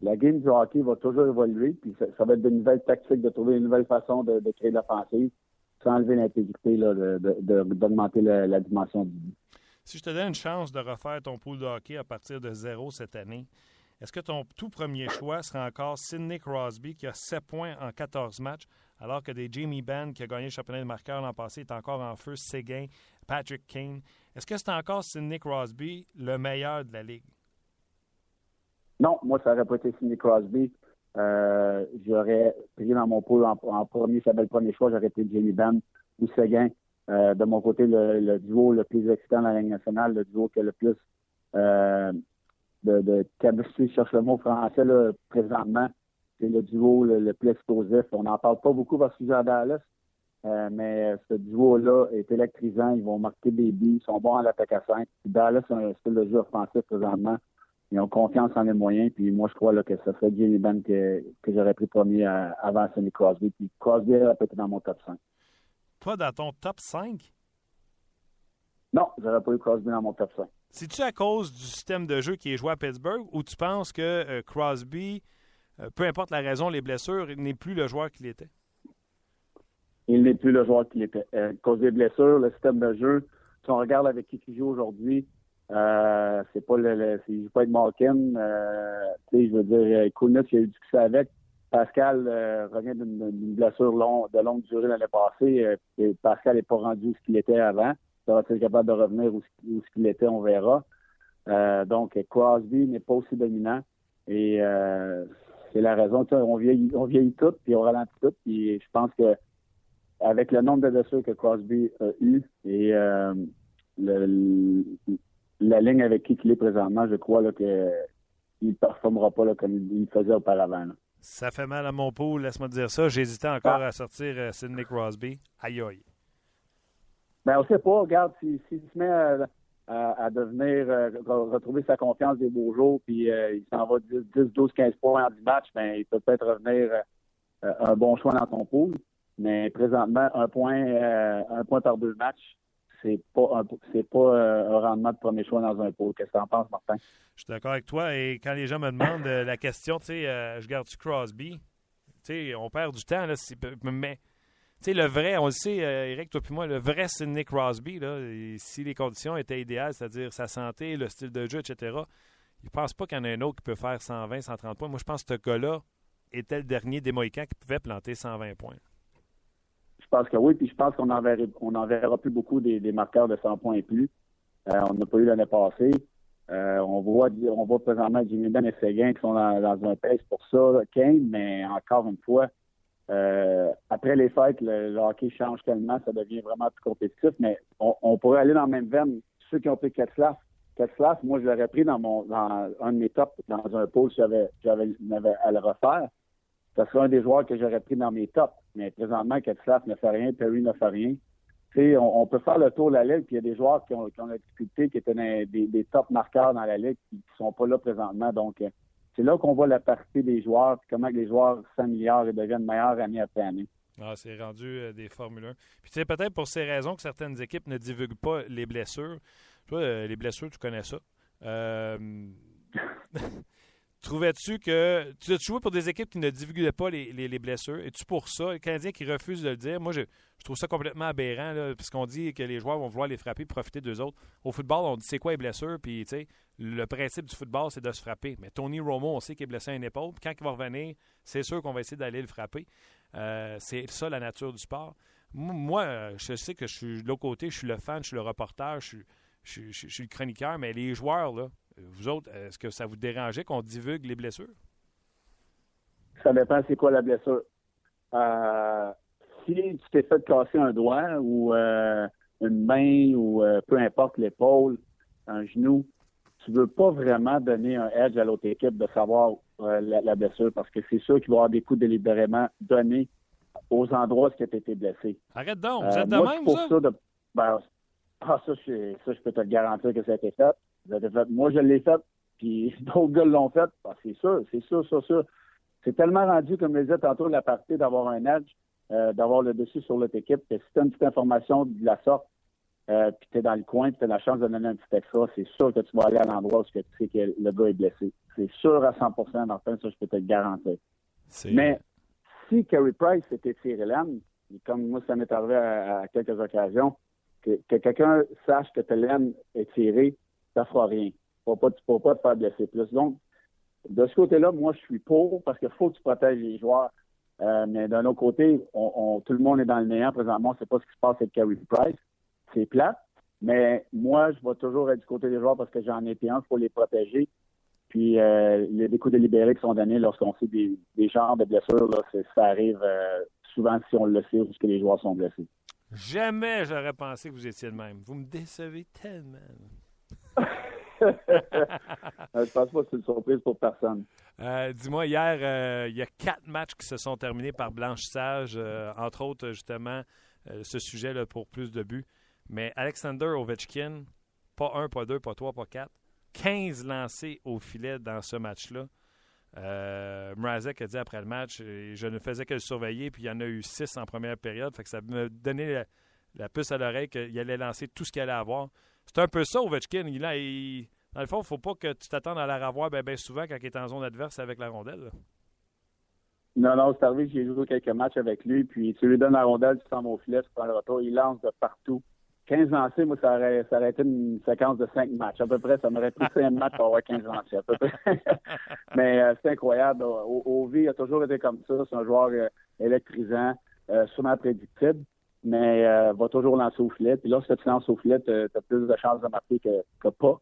[SPEAKER 4] la, game du hockey va toujours évoluer, puis ça, va être de nouvelles tactiques, de trouver une nouvelle façon de, de créer l'offensive sans enlever l'intégrité d'augmenter la, la, dimension du but.
[SPEAKER 1] Si je te donne une chance de refaire ton pool de hockey à partir de zéro cette année, est-ce que ton tout premier choix serait encore Sidney Crosby qui a 7 points en 14 matchs, alors que des Jamie Benn qui a gagné le championnat de marqueur l'an passé est encore en feu, Séguin, Patrick Kane? Est-ce que c'est encore Sidney Crosby le meilleur de la Ligue?
[SPEAKER 4] Non, moi, ça n'aurait pas été Sidney Crosby. Euh, j'aurais pris dans mon pool en, premier, ça le premier choix, j'aurais été Jamie Benn ou Seguin. Euh, de mon côté, le, duo le plus excitant dans la Ligue nationale, le duo qui a le plus euh, de, de je cherche le mot français là, présentement, c'est le duo le, plus explosif. On n'en parle pas beaucoup parce qu'ils à Dallas, euh, mais ce duo-là est électrisant. Ils vont marquer des buts. Ils sont bons à l'attaque à 5. Dallas a un style de jeu offensif présentement. Ils ont confiance en les moyens. Puis moi, je crois là, que ce serait Jimmy Ben que, que j'aurais pris premier avant Sonny Crosby. Puis Crosby a peut-être dans mon top 5.
[SPEAKER 1] Pas dans ton top 5?
[SPEAKER 4] Non, j'aurais pas eu Crosby dans mon top 5.
[SPEAKER 1] C'est-tu à cause du système de jeu qui est joué à Pittsburgh ou tu penses que euh, Crosby, euh, peu importe la raison, les blessures, n'est plus le joueur qu'il était?
[SPEAKER 4] il n'est plus le joueur qu'il était. Euh, à cause des blessures, le système de jeu, si on regarde avec qui il joue aujourd'hui, euh, c'est pas le, le joue pas avec Malkin. Euh, je veux dire, Kounis, il a eu du succès avec. Pascal euh, revient d'une blessure long, de longue durée l'année passée. et Pascal n'est pas rendu ce qu'il était avant. Sera-t-il capable de revenir où, ce qu'il était, on verra. donc, Crosby n'est pas aussi dominant. Et euh, c'est la raison. On vieillit, on vieillit tout, puis on ralentit tout. Puis je pense que avec le nombre de blessures que Crosby a eu et euh, le, la ligne avec qui il est présentement, je crois là, que il ne performera pas comme il faisait auparavant.
[SPEAKER 1] Ça fait mal à mon pot, laisse-moi dire ça. J'hésitais encore ah. à sortir euh, Sidney Crosby. Aïe aïe.
[SPEAKER 4] Ben, on sait pas. Regarde, s'il se met à, devenir, euh, retrouver sa confiance des beaux jours, puis euh, il s'en va 10, 12, 15 points en 10 matchs, ben, il peut peut-être revenir un bon choix dans ton pool. Mais présentement, un point, un point par deux matchs, c'est pas un c'est pas euh, un rendement de premier choix dans un pôle. Qu'est-ce que tu en penses, Martin?
[SPEAKER 1] Je suis d'accord avec toi. Et quand les gens me demandent euh, la question, tu sais, euh, je garde-tu Crosby? Tu sais, on perd du temps, là, mais tu sais, le vrai, on le sait, Eric, toi puis moi, le vrai Sidney Crosby, si les conditions étaient idéales, c'est-à-dire sa santé, le style de jeu, etc., il ne pense pas qu'il y en a un autre qui peut faire 120, 130 points. Moi, je pense que ce gars-là était le dernier des Mohicans qui pouvait planter 120 points.
[SPEAKER 4] Pense que oui, puis je pense qu'on n'en verra plus beaucoup des, marqueurs de 100 points et plus. Euh, on n'a pas eu l'année passée. Euh, on voit on voit présentement Jimmy Ben et Séguin qui sont dans, un pace pour ça, Kane, mais encore une fois, euh, après les fêtes, le, hockey change tellement, ça devient vraiment plus compétitif, mais on, pourrait aller dans le même veine. Ceux qui ont pris Ketzlaff, Ketzlaff, moi je l'aurais pris dans mon dans un de mes tops, dans un pôle, j'avais j'avais à le refaire ce serait un des joueurs que j'aurais pris dans mes tops. Mais présentement, Ketslaff ne fait rien, Perry ne fait rien. On, on, peut faire le tour de la Ligue, puis il y a des joueurs qui ont, qui ont la difficulté, qui étaient des, des, top marqueurs dans la Ligue, qui ne sont pas là présentement. Donc, euh, c'est là qu'on voit la partie des joueurs, puis comment les joueurs s'améliorent et deviennent meilleurs année après année.
[SPEAKER 1] Ah, c'est rendu euh, des Formule 1. Puis, tu sais, peut-être pour ces raisons que certaines équipes ne divulguent pas les blessures. Toi, euh, les blessures, tu connais ça. Euh, [LAUGHS] [LAUGHS] Trouvais-tu que. Tu as joué pour des équipes qui ne divulguaient pas les, les, blessures? Es-tu pour ça? Le Canadien qui refuse de le dire. Moi, je, trouve ça complètement aberrant, là, dit que les joueurs vont vouloir les frapper profiter d'eux autres. Au football, on dit c'est quoi les blessures, puis tu sais, le principe du football, c'est de se frapper. Mais Tony Romo, on sait qu'il est blessé à une épaule, quand il va revenir, c'est sûr qu'on va essayer d'aller le frapper. Euh, c'est ça la nature du sport. Moi, je sais que je suis de l'autre côté, je suis le fan, je suis le reporter, je suis, je suis le chroniqueur, mais les joueurs, là, vous autres, est-ce que ça vous dérangeait qu'on divulgue les blessures?
[SPEAKER 4] Ça dépend c'est quoi la blessure. Euh, si tu t'es fait casser un doigt ou euh, une main ou euh, peu importe l'épaule, un genou, tu veux pas vraiment donner un edge à l'autre équipe de savoir la, blessure parce que c'est sûr qu'il va y avoir des coups délibérément donnés aux endroits où tu as été blessé.
[SPEAKER 1] Arrête donc, vous êtes de même, ça?
[SPEAKER 4] Ben, ah, ça, je, ça, je peux te le garantir que ça a été fait. Moi, je l'ai fait, puis [LAUGHS] d'autres gars l'ont fait. Ah, c'est sûr, c'est sûr, c'est sûr. C'est tellement rendu, comme je disais tantôt, la partie d'avoir un edge, euh, d'avoir le dessus sur l'autre équipe, que si tu as une petite information de la sorte, euh, puis tu es dans le coin, puis tu as la chance de donner un petit extra, c'est sûr que tu vas aller à l'endroit où tu sais que le gars est blessé. C'est sûr à 100% Martin, ça, je peux te le garantir. Mais si Carey Price était tiré l'âme, comme moi, ça m'est arrivé à, quelques occasions, que, quelqu'un sache que ta laine est tirée, ça fera rien. Tu ne pas te faire blesser plus. Donc, de ce côté-là, moi, je suis pour parce qu'il faut que tu protèges les joueurs. Euh, mais d'un autre côté, tout le monde est dans le néant présentement. On ne sait pas ce qui se passe avec Carey Price. C'est plate. Mais moi, je vais toujours être du côté des joueurs parce que j'en ai un. Il faut les protéger. Puis, euh, il y a des coups délibérés qui sont donnés lorsqu'on fait des, genres de blessures. ça arrive euh, souvent si on le sait que les joueurs sont blessés.
[SPEAKER 1] Jamais j'aurais pensé que vous étiez le même. Vous me décevez tellement. [LAUGHS]
[SPEAKER 4] Euh, je pense pas que c'est une surprise pour personne.
[SPEAKER 1] Euh, dis-moi, hier, euh, il y a quatre matchs qui se sont terminés par blanchissage, entre autres, justement, ce sujet-là pour plus de buts. Mais Alexander Ovechkin, pas un, pas deux, pas trois, pas quatre, 15 lancés au filet dans ce match-là. Mrazek a dit après le match, je ne faisais que le surveiller, puis il y en a eu six en première période. Fait que ça me donnait la puce à l'oreille qu'il allait lancer tout ce qu'il allait avoir. C'est un peu ça, Ovechkin. Il, dans le fond, il ne faut pas que tu t'attendes à la revoir bien, souvent quand il est en zone adverse avec la rondelle.
[SPEAKER 4] Non, non, c'est arrivé, j'ai joué quelques matchs avec lui, puis tu lui donnes la rondelle, tu sens au filet, tu prends le retour, il lance de partout. 15 lancés, moi, ça aurait, ça été une séquence de 5 matchs. À peu près, ça m'aurait pris 5 matchs pour avoir 15 lancés, à peu près. [LAUGHS] Mais euh, c'est incroyable. Ovi a toujours été comme ça. C'est un joueur euh, électrisant, euh, sûrement prédictible mais euh, va toujours lancer au filet. Puis lorsque tu lances au filet, tu as plus de chances de marquer que, que pas.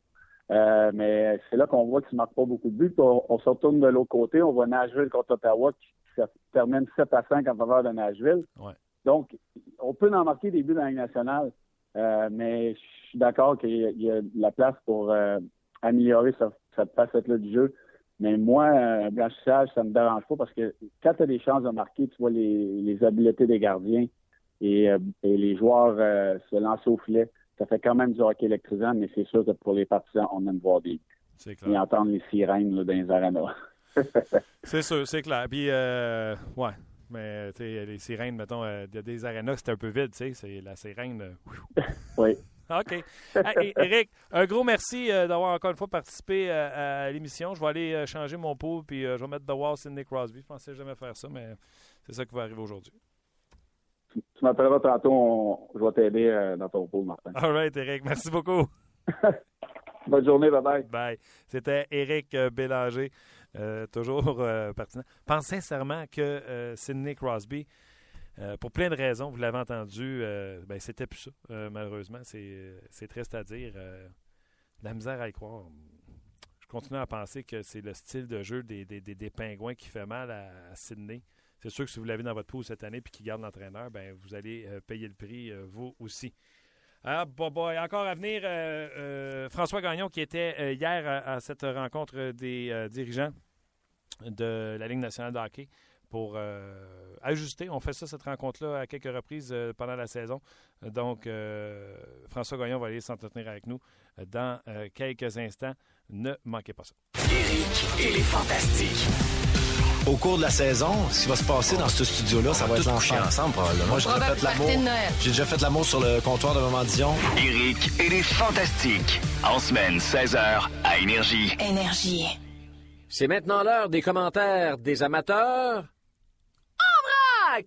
[SPEAKER 2] Euh, mais c'est là qu'on voit qu'ils ne marquent pas beaucoup de buts. On, se retourne de l'autre côté. On voit Nashville contre Ottawa qui termine 7 à 5 en faveur de Nashville. Donc, on peut en marquer des buts dans la nationale, euh, mais je suis d'accord qu'il y, a la place pour euh, améliorer cette, facette-là du jeu. Mais moi, un blanchissage, ça me dérange pas parce que quand tu as des chances de marquer, tu vois les, habiletés des gardiens et, les joueurs se lancer au filet ça fait quand même du hockey électrisant, mais c'est sûr que pour les partisans, on aime voir des et entendre les sirènes dans les arénas. [LAUGHS]
[SPEAKER 1] c'est sûr, c'est clair. Puis, euh, ouais. Mais les sirènes, mettons, euh, des arénas, c'était un peu vide, tu sais. C'est la sirène.
[SPEAKER 2] Euh, [LAUGHS] oui.
[SPEAKER 1] OK. Eric, un gros merci d'avoir encore une fois participé à, l'émission. Je vais aller changer mon pot puis je vais mettre The Wall Sidney Crosby. Je pensais jamais faire ça, mais c'est ça qui va arriver aujourd'hui
[SPEAKER 2] tu m'appelleras tantôt, je vais t'aider euh, dans ton pôle, Martin.
[SPEAKER 1] All right, Eric. Merci beaucoup. [LAUGHS]
[SPEAKER 2] Bonne journée, bye bye.
[SPEAKER 1] Bye. C'était Eric euh, Bélanger, euh, toujours pertinent. Pense sincèrement que Sidney Crosby, pour plein de raisons, vous l'avez entendu, ben, c'était plus ça, malheureusement. C'est triste à dire. la misère à y croire. Je continue à penser que c'est le style de jeu des, des, des, pingouins qui fait mal à, à Sydney. C'est sûr que si vous l'avez dans votre poule cette année et qu'il garde l'entraîneur, ben vous allez euh, payer le prix, euh, vous aussi. Ah, encore à venir, euh, François Gagnon qui était hier à, cette rencontre des dirigeants de la Ligue nationale de hockey pour ajuster. On fait ça, cette rencontre-là, à quelques reprises pendant la saison. Donc, François Gagnon va aller s'entretenir avec nous dans quelques instants. Ne manquez pas ça.
[SPEAKER 5] Au cours de la saison, ce qui va se passer dans ce studio-là, ça va être l'enfer. ensemble, probablement. Moi, j'ai déjà fait l'amour. J'ai déjà fait l'amour sur le comptoir de Maman Dion.
[SPEAKER 6] Eric et les Fantastiques. En semaine, 16h, à Énergie.
[SPEAKER 3] Énergie. C'est maintenant l'heure des commentaires des amateurs. En vrac!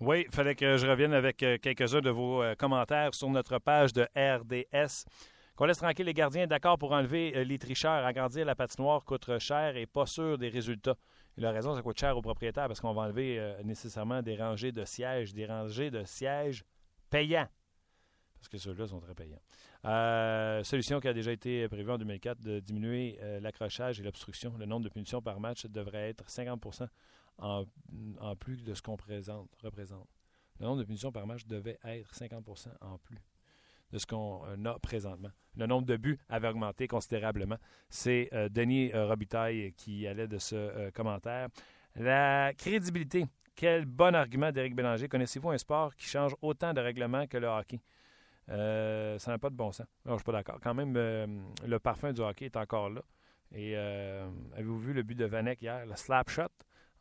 [SPEAKER 1] Oui, il fallait que je revienne avec euh, quelques-uns de vos euh, commentaires sur notre page de RDS. Qu'on laisse tranquille les gardiens, d'accord pour enlever euh, les tricheurs. Agrandir la patinoire coûte cher et pas sûr des résultats. Il a raison, ça coûte cher aux propriétaires parce qu'on va enlever euh, nécessairement des rangées de sièges, des rangées de sièges payants. Parce que ceux-là sont très payants. Euh, solution qui a déjà été prévue en 2004 de diminuer l'accrochage et l'obstruction. Le nombre de punitions par match devrait être 50 en, en, plus de ce qu'on représente. Le nombre de punitions par match devait être 50% en plus de ce qu'on euh, a présentement. Le nombre de buts avait augmenté considérablement. C'est euh, Denis euh, Robitaille qui allait de ce commentaire. La crédibilité. Quel bon argument d'Éric Bélanger. Connaissez-vous un sport qui change autant de règlements que le hockey? ça n'a pas de bon sens. Non, je suis pas d'accord. Quand même, le parfum du hockey est encore là. Et avez-vous vu le but de Vanek hier, le slap shot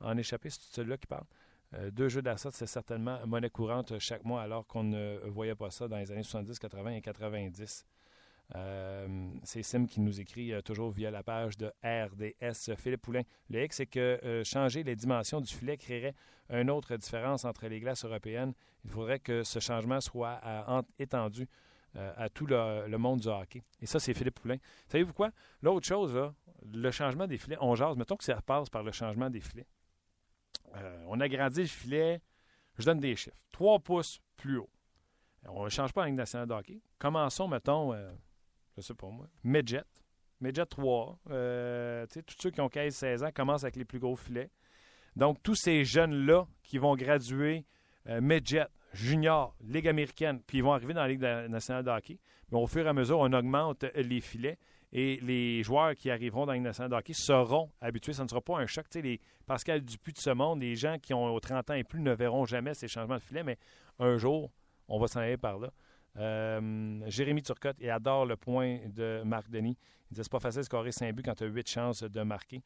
[SPEAKER 1] en échappé? C'est celui-là qui parle. Euh, deux jeux d'assaut, c'est certainement monnaie courante chaque mois, alors qu'on ne voyait pas ça dans les années 70, 80 et 90. Euh, c'est Sim qui nous écrit euh, toujours via la page de RDS. Philippe Poulain. Le X, c'est que changer les dimensions du filet créerait une autre différence entre les glaces européennes. Il faudrait que ce changement soit étendu à tout le, monde du hockey. Et ça, c'est Philippe Poulain. Savez-vous quoi? L'autre chose, le changement des filets, on jase. Mettons que ça passe par le changement des filets. Euh, on agrandit le filet. Je donne des chiffres. 3 pouces plus haut. On ne change pas en Ligue nationale de hockey. Commençons, mettons, euh, je sais pas moi, Midget. Midget 3. Euh, tous ceux qui ont 15-16 ans commencent avec les plus gros filets. Donc, tous ces jeunes-là qui vont graduer Midget, Junior, Ligue américaine, puis ils vont arriver dans la Ligue nationale de hockey, mais au fur et à mesure, on augmente les filets et les joueurs qui arriveront dans une nationale de hockey seront habitués. Ça ne sera pas un choc. les Pascal Dupuis de ce monde, les gens qui ont 30 ans et plus ne verront jamais ces changements de filet, mais un jour, on va s'en aller par là. Euh, Jérémy Turcotte, adore le point de Marc Denis. Il dit c'est pas facile de scorer 5 buts quand tu as 8 chances de marquer.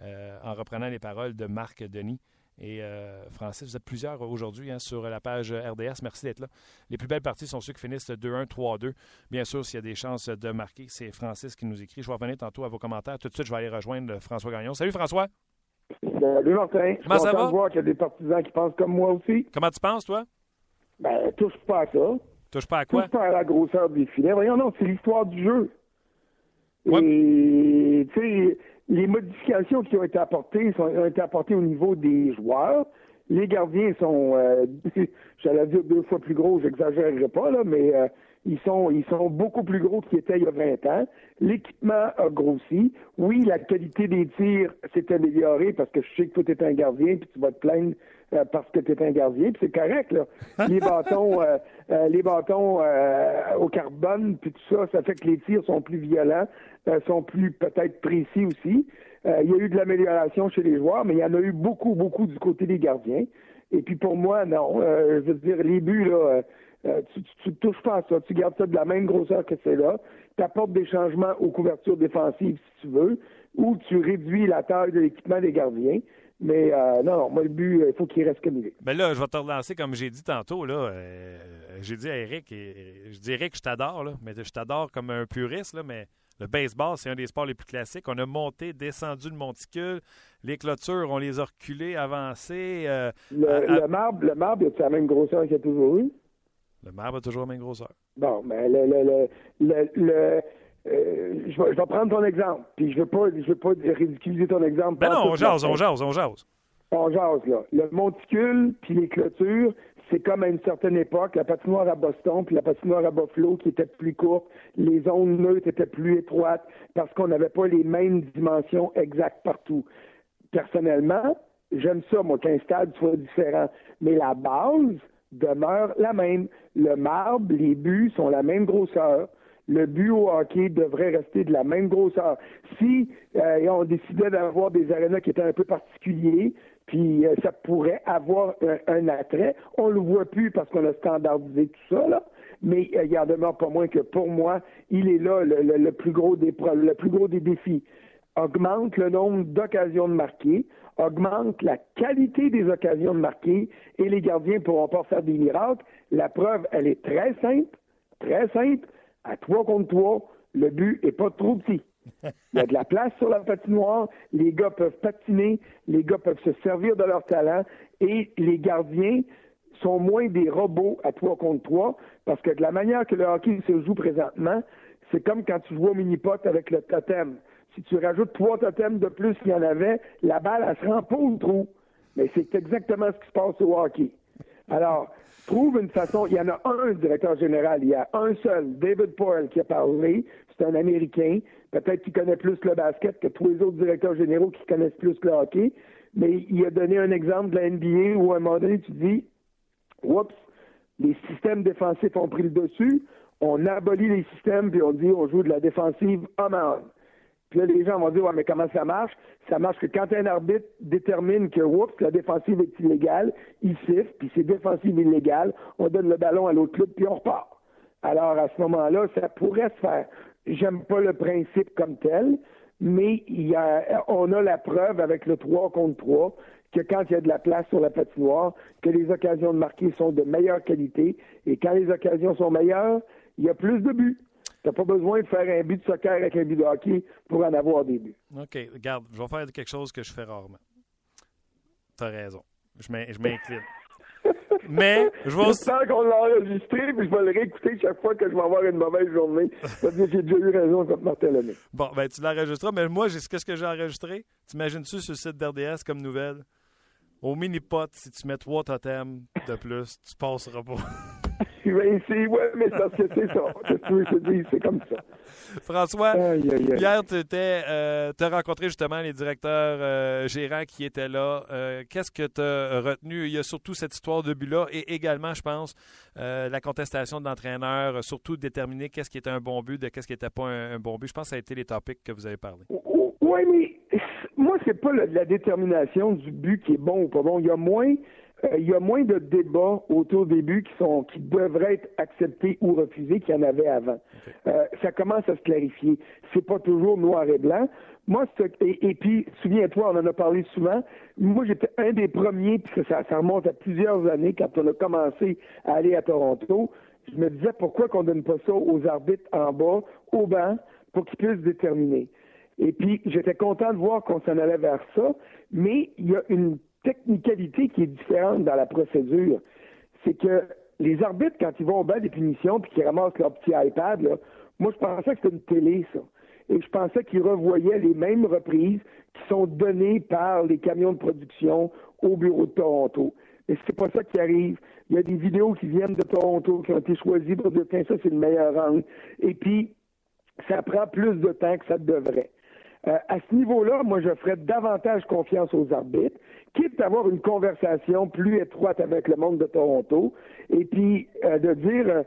[SPEAKER 1] Euh, en reprenant les paroles de Marc Denis. Et euh, Francis, vous êtes plusieurs aujourd'hui hein, sur la page RDS. Merci d'être là. Les plus belles parties sont ceux qui finissent 2-1, 3-2. Bien sûr, s'il y a des chances de marquer, c'est Francis qui nous écrit. Je vais revenir tantôt à vos commentaires. Tout de suite, je vais aller rejoindre François Gagnon. Salut François.
[SPEAKER 7] Salut Martin.
[SPEAKER 1] Comment ça va?
[SPEAKER 7] de voir qu'il y a des partisans qui pensent comme moi aussi.
[SPEAKER 1] Comment tu penses, toi?
[SPEAKER 7] Ben, touche pas à ça.
[SPEAKER 1] Touche pas à quoi?
[SPEAKER 7] Touche pas à la grosseur des filets. Voyons, non, c'est l'histoire du jeu. Et, tu sais, les modifications qui ont été apportées sont, ont été apportées au niveau des joueurs. Les gardiens sont, euh, [LAUGHS] j'allais dire deux fois plus gros, j'exagérerai pas, là, mais euh, Ils sont, ils sont beaucoup plus gros qu'ils étaient il y a 20 ans. L'équipement a grossi. Oui, la qualité des tirs s'est améliorée parce que je sais que toi, tu es un gardien, puis tu vas te plaindre euh, parce que tu es un gardien, puis c'est correct, là. [LAUGHS] Les bâtons, euh, euh, les bâtons au carbone, puis tout ça, ça fait que les tirs sont plus violents, sont plus peut-être précis aussi. il y a eu de l'amélioration chez les joueurs, mais il y en a eu beaucoup, beaucoup du côté des gardiens. Et puis pour moi, non. je veux dire, les buts, là, tu, tu, touches pas à ça. Tu gardes ça de la même grosseur que c'est là. Tu apportes des changements aux couvertures défensives si tu veux, ou tu réduis la taille de l'équipement des gardiens. Mais euh, non, non, moi, le but, il faut qu'il reste comme il est.
[SPEAKER 1] Ben là, je vais te relancer comme j'ai dit tantôt. là. Euh, j'ai dit à Eric, et, je dirais que je t'adore, là, mais je t'adore comme un puriste, là, mais le baseball, c'est un des sports les plus classiques. On a monté, descendu le monticule. Les clôtures, on les a reculées, avancées. Euh,
[SPEAKER 7] le, marbre, le marbre, il a la même grosseur qu'il a toujours eu?
[SPEAKER 1] Le marbre a toujours la même grosseur.
[SPEAKER 7] Bon, mais le, le, le, le euh, je, vais, prendre ton exemple, puis je ne veux pas, je veux pas ridiculiser ton exemple.
[SPEAKER 1] Ben non, on jase, on jase, on jase.
[SPEAKER 7] On jase, là. Le monticule, puis les clôtures, c'est comme à une certaine époque, la patinoire à Boston, puis la patinoire à Buffalo, qui était plus courte, les zones neutres étaient plus étroites, parce qu'on n'avait pas les mêmes dimensions exactes partout. Personnellement, j'aime ça, moi, qu'un stade soit différent. Mais la base demeure la même. Le marbre, les buts sont la même grosseur le but au hockey devrait rester de la même grosseur. Si euh, on décidait d'avoir des arénas qui étaient un peu particuliers, puis euh, ça pourrait avoir un, attrait, on le voit plus parce qu'on a standardisé tout ça, là. Mais euh, il en demeure pas moins que pour moi, il est là le, plus gros des le plus gros des défis. Augmente le nombre d'occasions de marquer, augmente la qualité des occasions de marquer, et les gardiens pourront pas faire des miracles. La preuve, elle est très simple, très simple à trois contre trois, le but est pas trop petit. Il y a de la place sur la patinoire, les gars peuvent patiner, les gars peuvent se servir de leur talent et les gardiens sont moins des robots à trois contre trois parce que de la manière que le hockey se joue présentement, c'est comme quand tu joues au mini-pot avec le totem. Si tu rajoutes trois totems de plus qu'il y en avait, la balle, elle se rend pas au trou. Mais c'est exactement ce qui se passe au hockey. Alors, trouve une façon. Il y en a un directeur général, il y a un seul, David Poyle, qui a parlé. C'est un Américain. Peut-être qu'il connaît plus le basket que tous les autres directeurs généraux qui connaissent plus le hockey. Mais il a donné un exemple de la NBA où à un moment donné, tu dis Oups, les systèmes défensifs ont pris le dessus. On abolit les systèmes, puis on dit on joue de la défensive homme à homme. Puis là, les gens vont dire, ouais, mais comment ça marche? Ça marche que quand un arbitre détermine que, oups, la défensive est illégale, il siffle, puis c'est défensive illégale, on donne le ballon à l'autre club, puis on repart. Alors, à ce moment-là, ça pourrait se faire. J'aime pas le principe comme tel, mais il y a, on a la preuve avec le 3 contre 3 que quand il y a de la place sur la patinoire, que les occasions de marquer sont de meilleure qualité, et quand les occasions sont meilleures, il y a plus de buts. Tu n'as pas besoin de faire un but de soccer avec un but de hockey pour en avoir des buts.
[SPEAKER 1] OK, regarde, je vais faire quelque chose que je fais rarement. Tu as raison. Je m'incline. [LAUGHS] Mais je vais aussi.
[SPEAKER 7] qu'on l'a enregistré, puis je vais le réécouter chaque fois que je vais avoir une mauvaise journée. Parce que j'ai déjà eu raison contre Martin.
[SPEAKER 1] Bon, ben tu l'enregistreras, mais moi, qu'est-ce que j'ai enregistré? T'imagines-tu sur le site d'RDS comme nouvelle? Au mini-pot, si tu mets trois totems de plus, tu passeras pas. [LAUGHS]
[SPEAKER 7] c'est, ouais, mais que c'est ça. c'est comme ça.
[SPEAKER 1] François, hier, tu euh, as rencontré justement les directeurs euh, gérants qui étaient là. Euh, qu'est-ce que tu as retenu? Il y a surtout cette histoire de but-là et également, je pense, la contestation de l'entraîneur, surtout déterminer qu'est-ce qui était un bon but de qu'est-ce qui n'était pas un, bon but. Je pense que ça a été les topics que vous avez parlé.
[SPEAKER 7] Oui, mais moi, c'est pas la détermination du but qui est bon ou pas bon. Il y a moins euh, il y a moins de débats autour des buts qui sont qui devraient être acceptés ou refusés qu'il y en avait avant. Euh, ça commence à se clarifier. C'est pas toujours noir et blanc. Moi, et, et puis, souviens-toi, on en a parlé souvent. Moi, j'étais un des premiers, puis ça, ça remonte à plusieurs années quand on a commencé à aller à Toronto. Je me disais pourquoi qu'on donne pas ça aux arbitres en bas, au banc, pour qu'ils puissent déterminer? Et puis, j'étais content de voir qu'on s'en allait vers ça, mais il y a une technicalité qui est différente dans la procédure. C'est que les arbitres, quand ils vont au bas des punitions puis qu'ils ramassent leur petit iPad, moi, je pensais que c'était une télé, ça. Et je pensais qu'ils revoyaient les mêmes reprises qui sont données par les camions de production au bureau de Toronto. Et c'est pas ça qui arrive. Il y a des vidéos qui viennent de Toronto qui ont été choisies pour dire, tiens, ça, c'est le meilleur angle. Et puis, ça prend plus de temps que ça devrait. Euh, à ce niveau-là, moi, je ferais davantage confiance aux arbitres, quitte à avoir une conversation plus étroite avec le monde de Toronto, et puis euh, de dire, euh,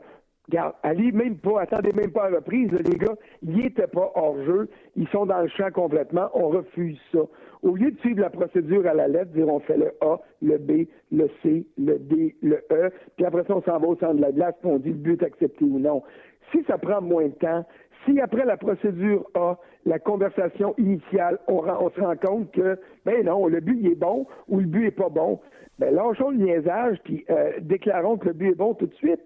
[SPEAKER 7] regarde, allez même pas, attendez même pas à la reprise, les gars, ils n'étaient pas hors jeu, ils sont dans le champ complètement, on refuse ça. Au lieu de suivre la procédure à la lettre, dire on fait le A, le B, le C, le D, le E, puis après ça, on s'en va au centre de la glace, puis on dit le but est accepté ou non. Si ça prend moins de temps, si après la procédure A, la conversation initiale, on, se rend compte que, ben non, le but est bon ou le but est pas bon, ben lâchons le niaisage puis euh, déclarons que le but est bon tout de suite.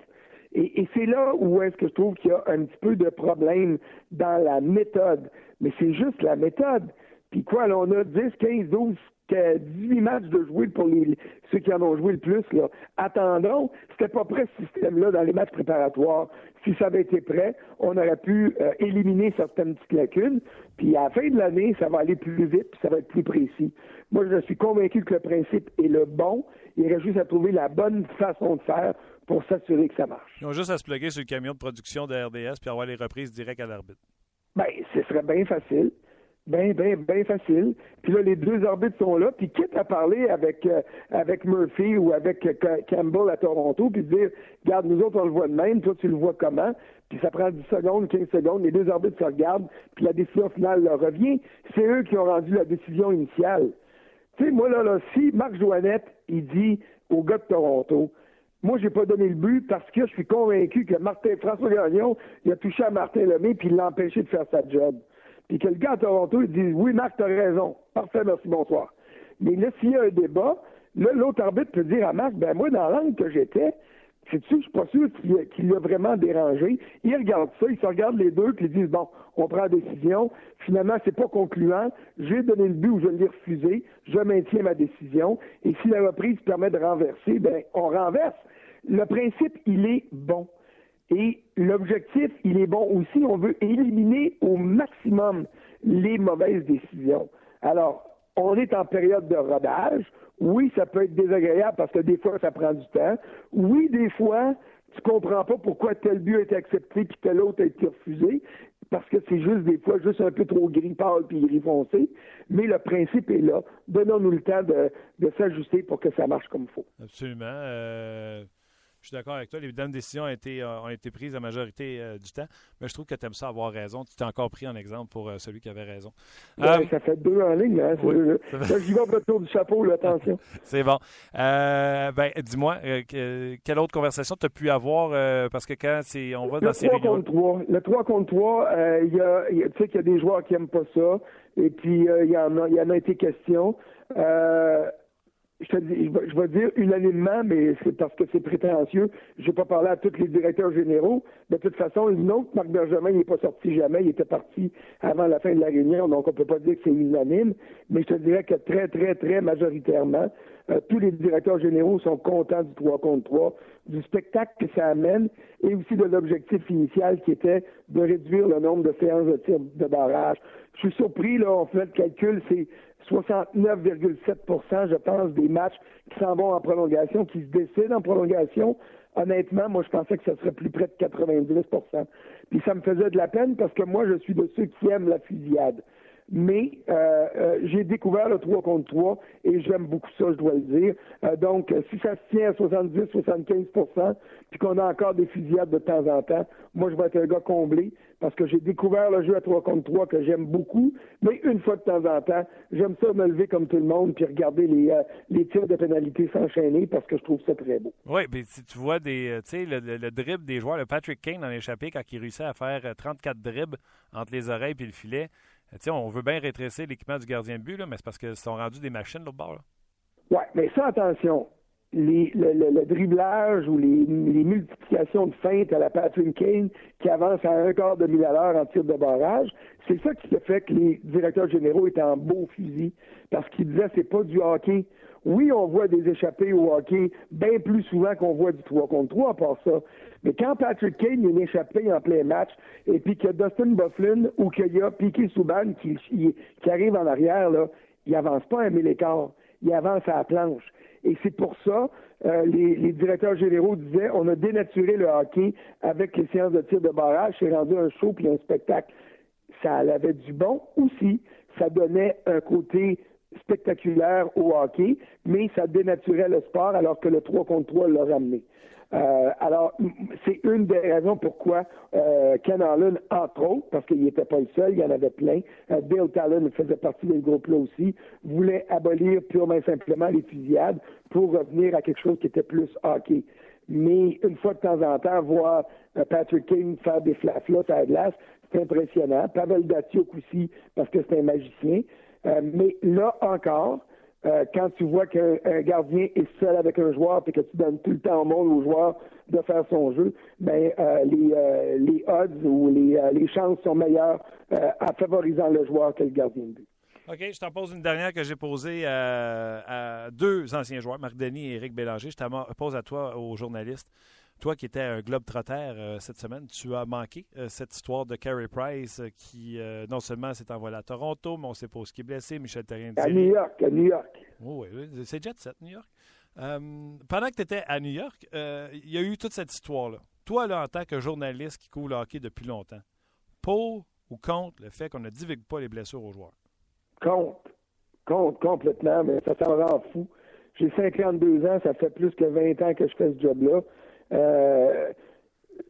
[SPEAKER 7] Et, c'est là où est-ce que je trouve qu'il y a un petit peu de problème dans la méthode. Mais c'est juste la méthode. Puis quoi, on a 10, 15, 12 18 matchs de jouer pour les, ceux qui en ont joué le plus. Là. Attendons, c'était pas prêt ce système-là dans les matchs préparatoires. Si ça avait été prêt, on aurait pu euh, éliminer certaines petites lacunes. Puis à la fin de l'année, ça va aller plus vite, puis ça va être plus précis. Moi, je suis convaincu que le principe est le bon. Il reste juste à trouver la bonne façon de faire pour s'assurer que ça marche.
[SPEAKER 1] Ils ont juste à se plugger sur le camion de production de RDS puis avoir les reprises directes à l'arbitre.
[SPEAKER 7] Bien, ce serait bien facile. Bien, bien, bien facile. Puis là, les deux arbitres sont là. Puis quitte à parler avec euh, avec Murphy ou avec Campbell à Toronto, puis dire, regarde, nous autres, on le voit de même, toi, tu le vois comment? Puis ça prend 10 secondes, 15 secondes, les deux arbitres se regardent, puis la décision finale leur revient. C'est eux qui ont rendu la décision initiale. Tu sais, moi, là, là, si Marc Joannette, il dit au gars de Toronto, moi, j'ai pas donné le but parce que je suis convaincu que Martin, François Gagnon, il a touché à Martin Lemay puis il l'a empêché de faire sa job puis que le gars à Toronto, il dit Oui, Marc, t'as raison. Parfait, merci, bonsoir. Mais là, s'il y a un débat, là, l'autre arbitre peut dire à Marc Ben, moi, dans l'angle que j'étais, sais-tu, je suis pas sûr qu'il l'a vraiment dérangé. Il regarde ça, il se regarde les deux, puis ils disent Bon, on prend la décision. Finalement, c'est pas concluant. J'ai donné le but ou je l'ai refusé. Je maintiens ma décision. Et si la reprise permet de renverser, ben, on renverse. Le principe, il est bon. Et l'objectif, il est bon aussi. On veut éliminer au maximum les mauvaises décisions. Alors, on est en période de rodage. Oui, ça peut être désagréable parce que des fois, ça prend du temps. Oui, des fois, tu comprends pas pourquoi tel but a été accepté puis tel autre a été refusé parce que c'est juste des fois juste un peu trop gris pâle puis gris foncé. Mais le principe est là. Donnons-nous le temps de, s'ajuster pour que ça marche comme il faut.
[SPEAKER 1] Absolument. Euh, je suis d'accord avec toi. Les bonnes décisions ont été, euh, ont été prises la majorité euh, du temps. Mais je trouve que tu aimes ça avoir raison. Tu t'es encore pris en exemple pour euh, celui qui avait raison.
[SPEAKER 7] Oui, ça fait deux en ligne. Hein, Là, j'y vais autour du chapeau, attention. [LAUGHS]
[SPEAKER 1] C'est bon. ben, dis-moi, quelle autre conversation tu as pu avoir? parce que quand on va dans ces
[SPEAKER 7] réunions... Contre 3. Le 3 contre 3, il y a, tu sais qu'il y a des joueurs qui n'aiment pas ça. Et puis, il y, en a, y en a été question. Euh, je, te dis, je, vais, dire unanimement, mais c'est parce que c'est prétentieux. Je vais pas parler à tous les directeurs généraux. De toute façon, une autre, Marc Bergevin, n'est pas sorti jamais. Il était parti avant la fin de la réunion, donc on peut pas dire que c'est unanime. Mais je te dirais que très, très, très majoritairement, euh, tous les directeurs généraux sont contents du 3 contre 3, du spectacle que ça amène et aussi de l'objectif initial qui était de réduire le nombre de séances de tir de barrage. Je suis surpris, là, on fait le calcul, c'est 69,7% je pense, des matchs qui s'en vont en prolongation, qui se décident en prolongation. Honnêtement, moi, je pensais que ce serait plus près de 90% Puis ça me faisait de la peine parce que moi, je suis de ceux qui aiment la fusillade mais euh, euh, j'ai découvert le 3 contre 3 et j'aime beaucoup ça, je dois le dire. Euh, donc, si ça se tient à 70-75% puis qu'on a encore des fusillades de temps en temps, moi, je vais être un gars comblé parce que j'ai découvert le jeu à 3 contre 3 que j'aime beaucoup, mais une fois de temps en temps, j'aime ça me lever comme tout le monde puis regarder les, les tirs de pénalité s'enchaîner parce que je trouve ça très beau.
[SPEAKER 1] Oui, mais si tu vois des, le, le, dribble des joueurs, le Patrick Kane en échappé quand il réussit à faire 34 dribbles entre les oreilles et le filet, on veut bien rétrécir l'équipement du gardien de but, mais c'est parce qu'ils sont rendus des machines l'autre bord.
[SPEAKER 7] Oui, mais ça, attention. le, driblage ou les, multiplications de feintes à la Patrick Kane qui avance à un quart de mille à l'heure en tir de barrage, c'est ça qui fait que les directeurs généraux étaient en beau fusil parce qu'ils disaient c'est pas du hockey. Oui, on voit des échappées au hockey bien plus souvent qu'on voit du 3 contre 3 à part ça. Mais quand Patrick Kane est échappé en plein match, et puis a Dustin Bufflin ou qu'il y a Piquet Souban qui, arrive en arrière, là, il avance pas un mille il avance à la planche. Et c'est pour ça euh, les, directeurs généraux disaient on a dénaturé le hockey avec les séances de tir de barrage, c'est rendu un show puis un spectacle. Ça avait du bon aussi, ça donnait un côté spectaculaire au hockey, mais ça dénaturait le sport alors que le 3 contre 3 l'a ramené. Euh, alors, c'est une des raisons pourquoi euh, Ken Allen, entre autres, parce qu'il n'était pas le seul, il y en avait plein, euh, Bill Talon faisait partie de groupe-là aussi, voulait abolir purement et simplement les fusillades pour revenir à quelque chose qui était plus hockey. Mais une fois de temps en temps, voir Patrick King faire des flaflas à la glace, c'est impressionnant. Pavel Datsuk aussi, parce que c'est un magicien. Mais là encore, euh, quand tu vois qu'un gardien est seul avec un joueur et que tu donnes tout le temps au monde au joueur de faire son jeu, ben euh, les, euh, les odds ou les, les chances sont meilleures en favorisant le joueur que le gardien de but.
[SPEAKER 1] OK, je t'en pose une dernière que j'ai posée à, deux anciens joueurs, Marc Denis et Éric Bélanger. Je t'en pose à toi, aux journalistes. Toi qui étais un globe trotter euh, cette semaine, tu as manqué euh, cette histoire de Carey Price euh, qui non seulement s'est envolé à Toronto, mais on ne sait pas où ce qui est blessé. Michel Terrien
[SPEAKER 7] À New York, à New York.
[SPEAKER 1] oui, oui, c'est Jet Set, New York. pendant que tu étais à New York, il y a eu toute cette histoire-là. Toi, là, en tant que journaliste qui couvre le hockey depuis longtemps, pour ou contre le fait qu'on ne divigue pas les blessures aux joueurs?
[SPEAKER 7] Contre. Contre, complètement, mais ça s'en rend fou. J'ai 52 ans, ça fait plus que 20 ans que je fais ce job-là. Euh,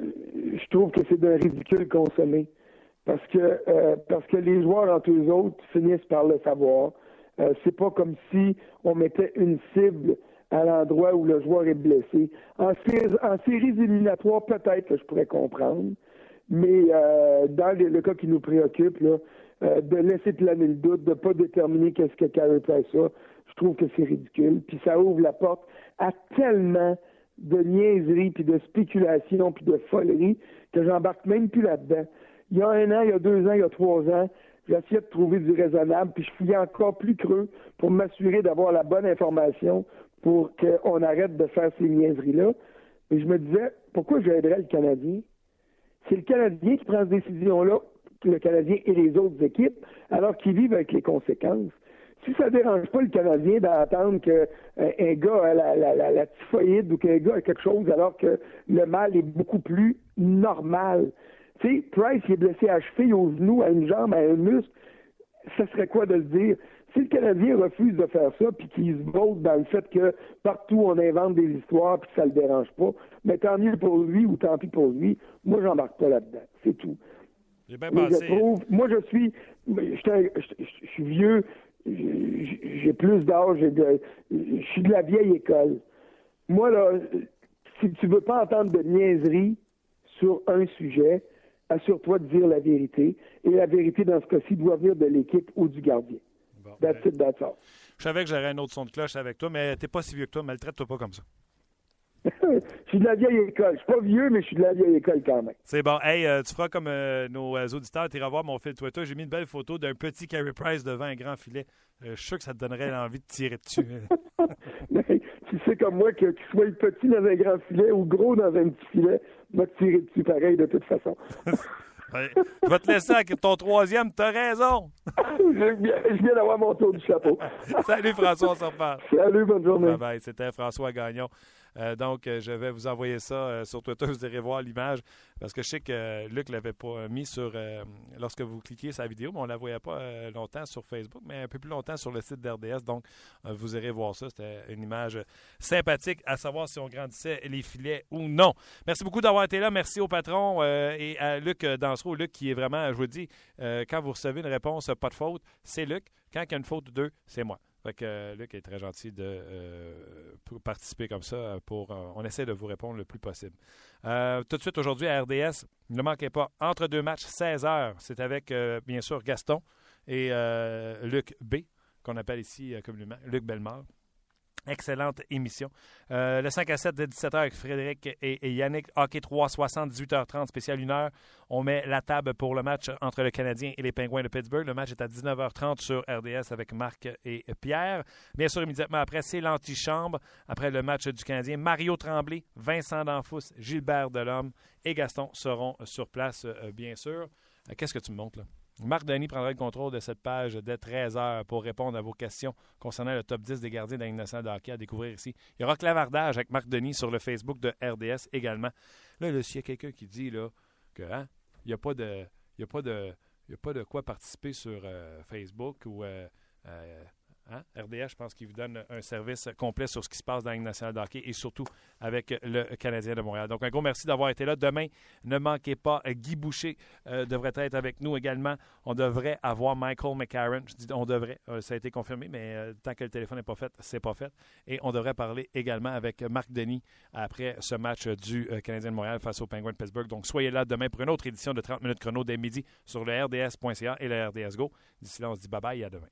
[SPEAKER 7] je trouve que c'est d'un ridicule consommé. Parce que euh, parce que les joueurs entre eux autres finissent par le savoir. Euh, c'est pas comme si on mettait une cible à l'endroit où le joueur est blessé. En, en séries éliminatoires, peut-être que je pourrais comprendre, mais dans le, cas qui nous préoccupe, là, de laisser planer le doute, de ne pas déterminer qu'est-ce que Carey Price a, je trouve que c'est ridicule. Puis ça ouvre la porte à tellement de niaiserie, puis de spéculation, puis de folerie, que j'embarque même plus là-dedans. Il y a un an, il y a deux ans, il y a trois ans, j'essayais de trouver du raisonnable, puis je fouillais encore plus creux pour m'assurer d'avoir la bonne information pour qu'on arrête de faire ces niaiseries-là. Et je me disais, pourquoi j'aiderais le Canadien? C'est le Canadien qui prend ces décisions-là, le Canadien et les autres équipes, alors qu'ils vivent avec les conséquences si ça dérange pas le Canadien d'attendre qu'un euh, gars a la, la, la, typhoïde ou qu'un gars a quelque chose alors que le mal est beaucoup plus normal. Tu sais, Price il est blessé à cheville, au genou, à une jambe, à un muscle, ça serait quoi de le dire? Si le Canadien refuse de faire ça, puis qu'il se vote dans le fait que partout on invente des histoires, puis que ça le dérange pas, mais tant mieux pour lui ou tant pis pour lui, moi j'embarque pas là-dedans. C'est tout.
[SPEAKER 1] J'ai bien pensé.
[SPEAKER 7] moi je suis, je suis vieux, j'ai plus d'âge, je suis de la vieille école. Moi, là, si tu veux pas entendre de niaiserie sur un sujet, assure-toi de dire la vérité. Et la vérité, dans ce cas-ci, doit venir de l'équipe ou du gardien. that's
[SPEAKER 1] ben,
[SPEAKER 7] it, that's all.
[SPEAKER 1] Je savais que j'aurais un autre son de cloche avec toi, mais t'es pas si vieux que toi. Maltraite-toi pas comme ça. [LAUGHS]
[SPEAKER 7] je suis de la vieille école. Je suis pas vieux, mais je suis de la vieille école quand même.
[SPEAKER 1] C'est bon. Hey, euh, tu feras comme euh, nos euh, auditeurs. Tu iras voir mon fil Twitter. J'ai mis une belle photo d'un petit Carey Price devant un grand filet. je suis sûr que ça te donnerait l'envie de tirer dessus. [LAUGHS]
[SPEAKER 7] tu sais comme moi que tu sois petit dans un grand filet ou gros dans un petit filet, va te tirer dessus pareil de toute façon. [LAUGHS]
[SPEAKER 1] je vais te laisser avec ton troisième. T'as raison. [LAUGHS]
[SPEAKER 7] je viens, d'avoir mon tour du chapeau.
[SPEAKER 1] Salut François, on se reparle.
[SPEAKER 7] Salut, bonne journée.
[SPEAKER 1] Bye bye. C'était François Gagnon. Euh, donc, euh, je vais vous envoyer ça euh, sur Twitter. Vous irez voir l'image parce que je sais que Luc l'avait pas mis sur lorsque vous cliquez sa vidéo, mais on la voyait pas longtemps sur Facebook, mais un peu plus longtemps sur le site d'RDS. Donc, vous irez voir ça. C'était une image sympathique à savoir si on grandissait les filets ou non. Merci beaucoup d'avoir été là. Merci au patron et à Luc Dansereau. Luc qui est vraiment, je vous dis, quand vous recevez une réponse, pas de faute, c'est Luc. Quand il y a une faute de deux, c'est moi. Fait que euh, Luc est très gentil de euh, participer comme ça. Pour, euh, on essaie de vous répondre le plus possible. tout de suite aujourd'hui à RDS, ne manquez pas, entre deux matchs, 16 heures. C'est avec, bien sûr, Gaston et Luc B, qu'on appelle ici communément Luc Bellemare. Excellente émission. Euh, le 5 à 7 de 17h avec Frédéric et, Yannick. Hockey 360, 18h30, spécial 1h. On met la table pour le match entre le Canadien et les Pingouins de Pittsburgh. Le match est à 19h30 sur RDS avec Marc et Pierre. Bien sûr, immédiatement après, c'est l'antichambre. Après le match du Canadien, Mario Tremblay, Vincent Danfous, Gilbert Delhomme et Gaston seront sur place, euh, bien sûr. Euh, qu'est-ce que tu me montres là? Marc Denis prendra le contrôle de cette page dès 13h pour répondre à vos questions concernant le top 10 des gardiens d'un de hockey à découvrir ici. Il y aura clavardage avec Marc Denis sur le Facebook de RDS également. Là, s'il y a quelqu'un qui dit là, que hein, n'y il a pas de quoi participer sur euh, Facebook ou euh, euh, Hein? RDS, je pense qu'il vous donne un service complet sur ce qui se passe dans la nationale de et surtout avec le Canadien de Montréal. Donc, un gros merci d'avoir été là. Demain, ne manquez pas, Guy Boucher euh, devrait être avec nous également. On devrait avoir Michael McCarron. Je dis on devrait, euh, ça a été confirmé, mais euh, tant que le téléphone n'est pas fait, c'est pas fait. Et on devrait parler également avec Marc Denis après ce match du Canadien de Montréal face au Penguin de Pittsburgh. Donc, soyez là demain pour une autre édition de 30 minutes chrono dès midi sur le RDS.ca et le RDS Go. D'ici là, on se dit bye bye et à demain.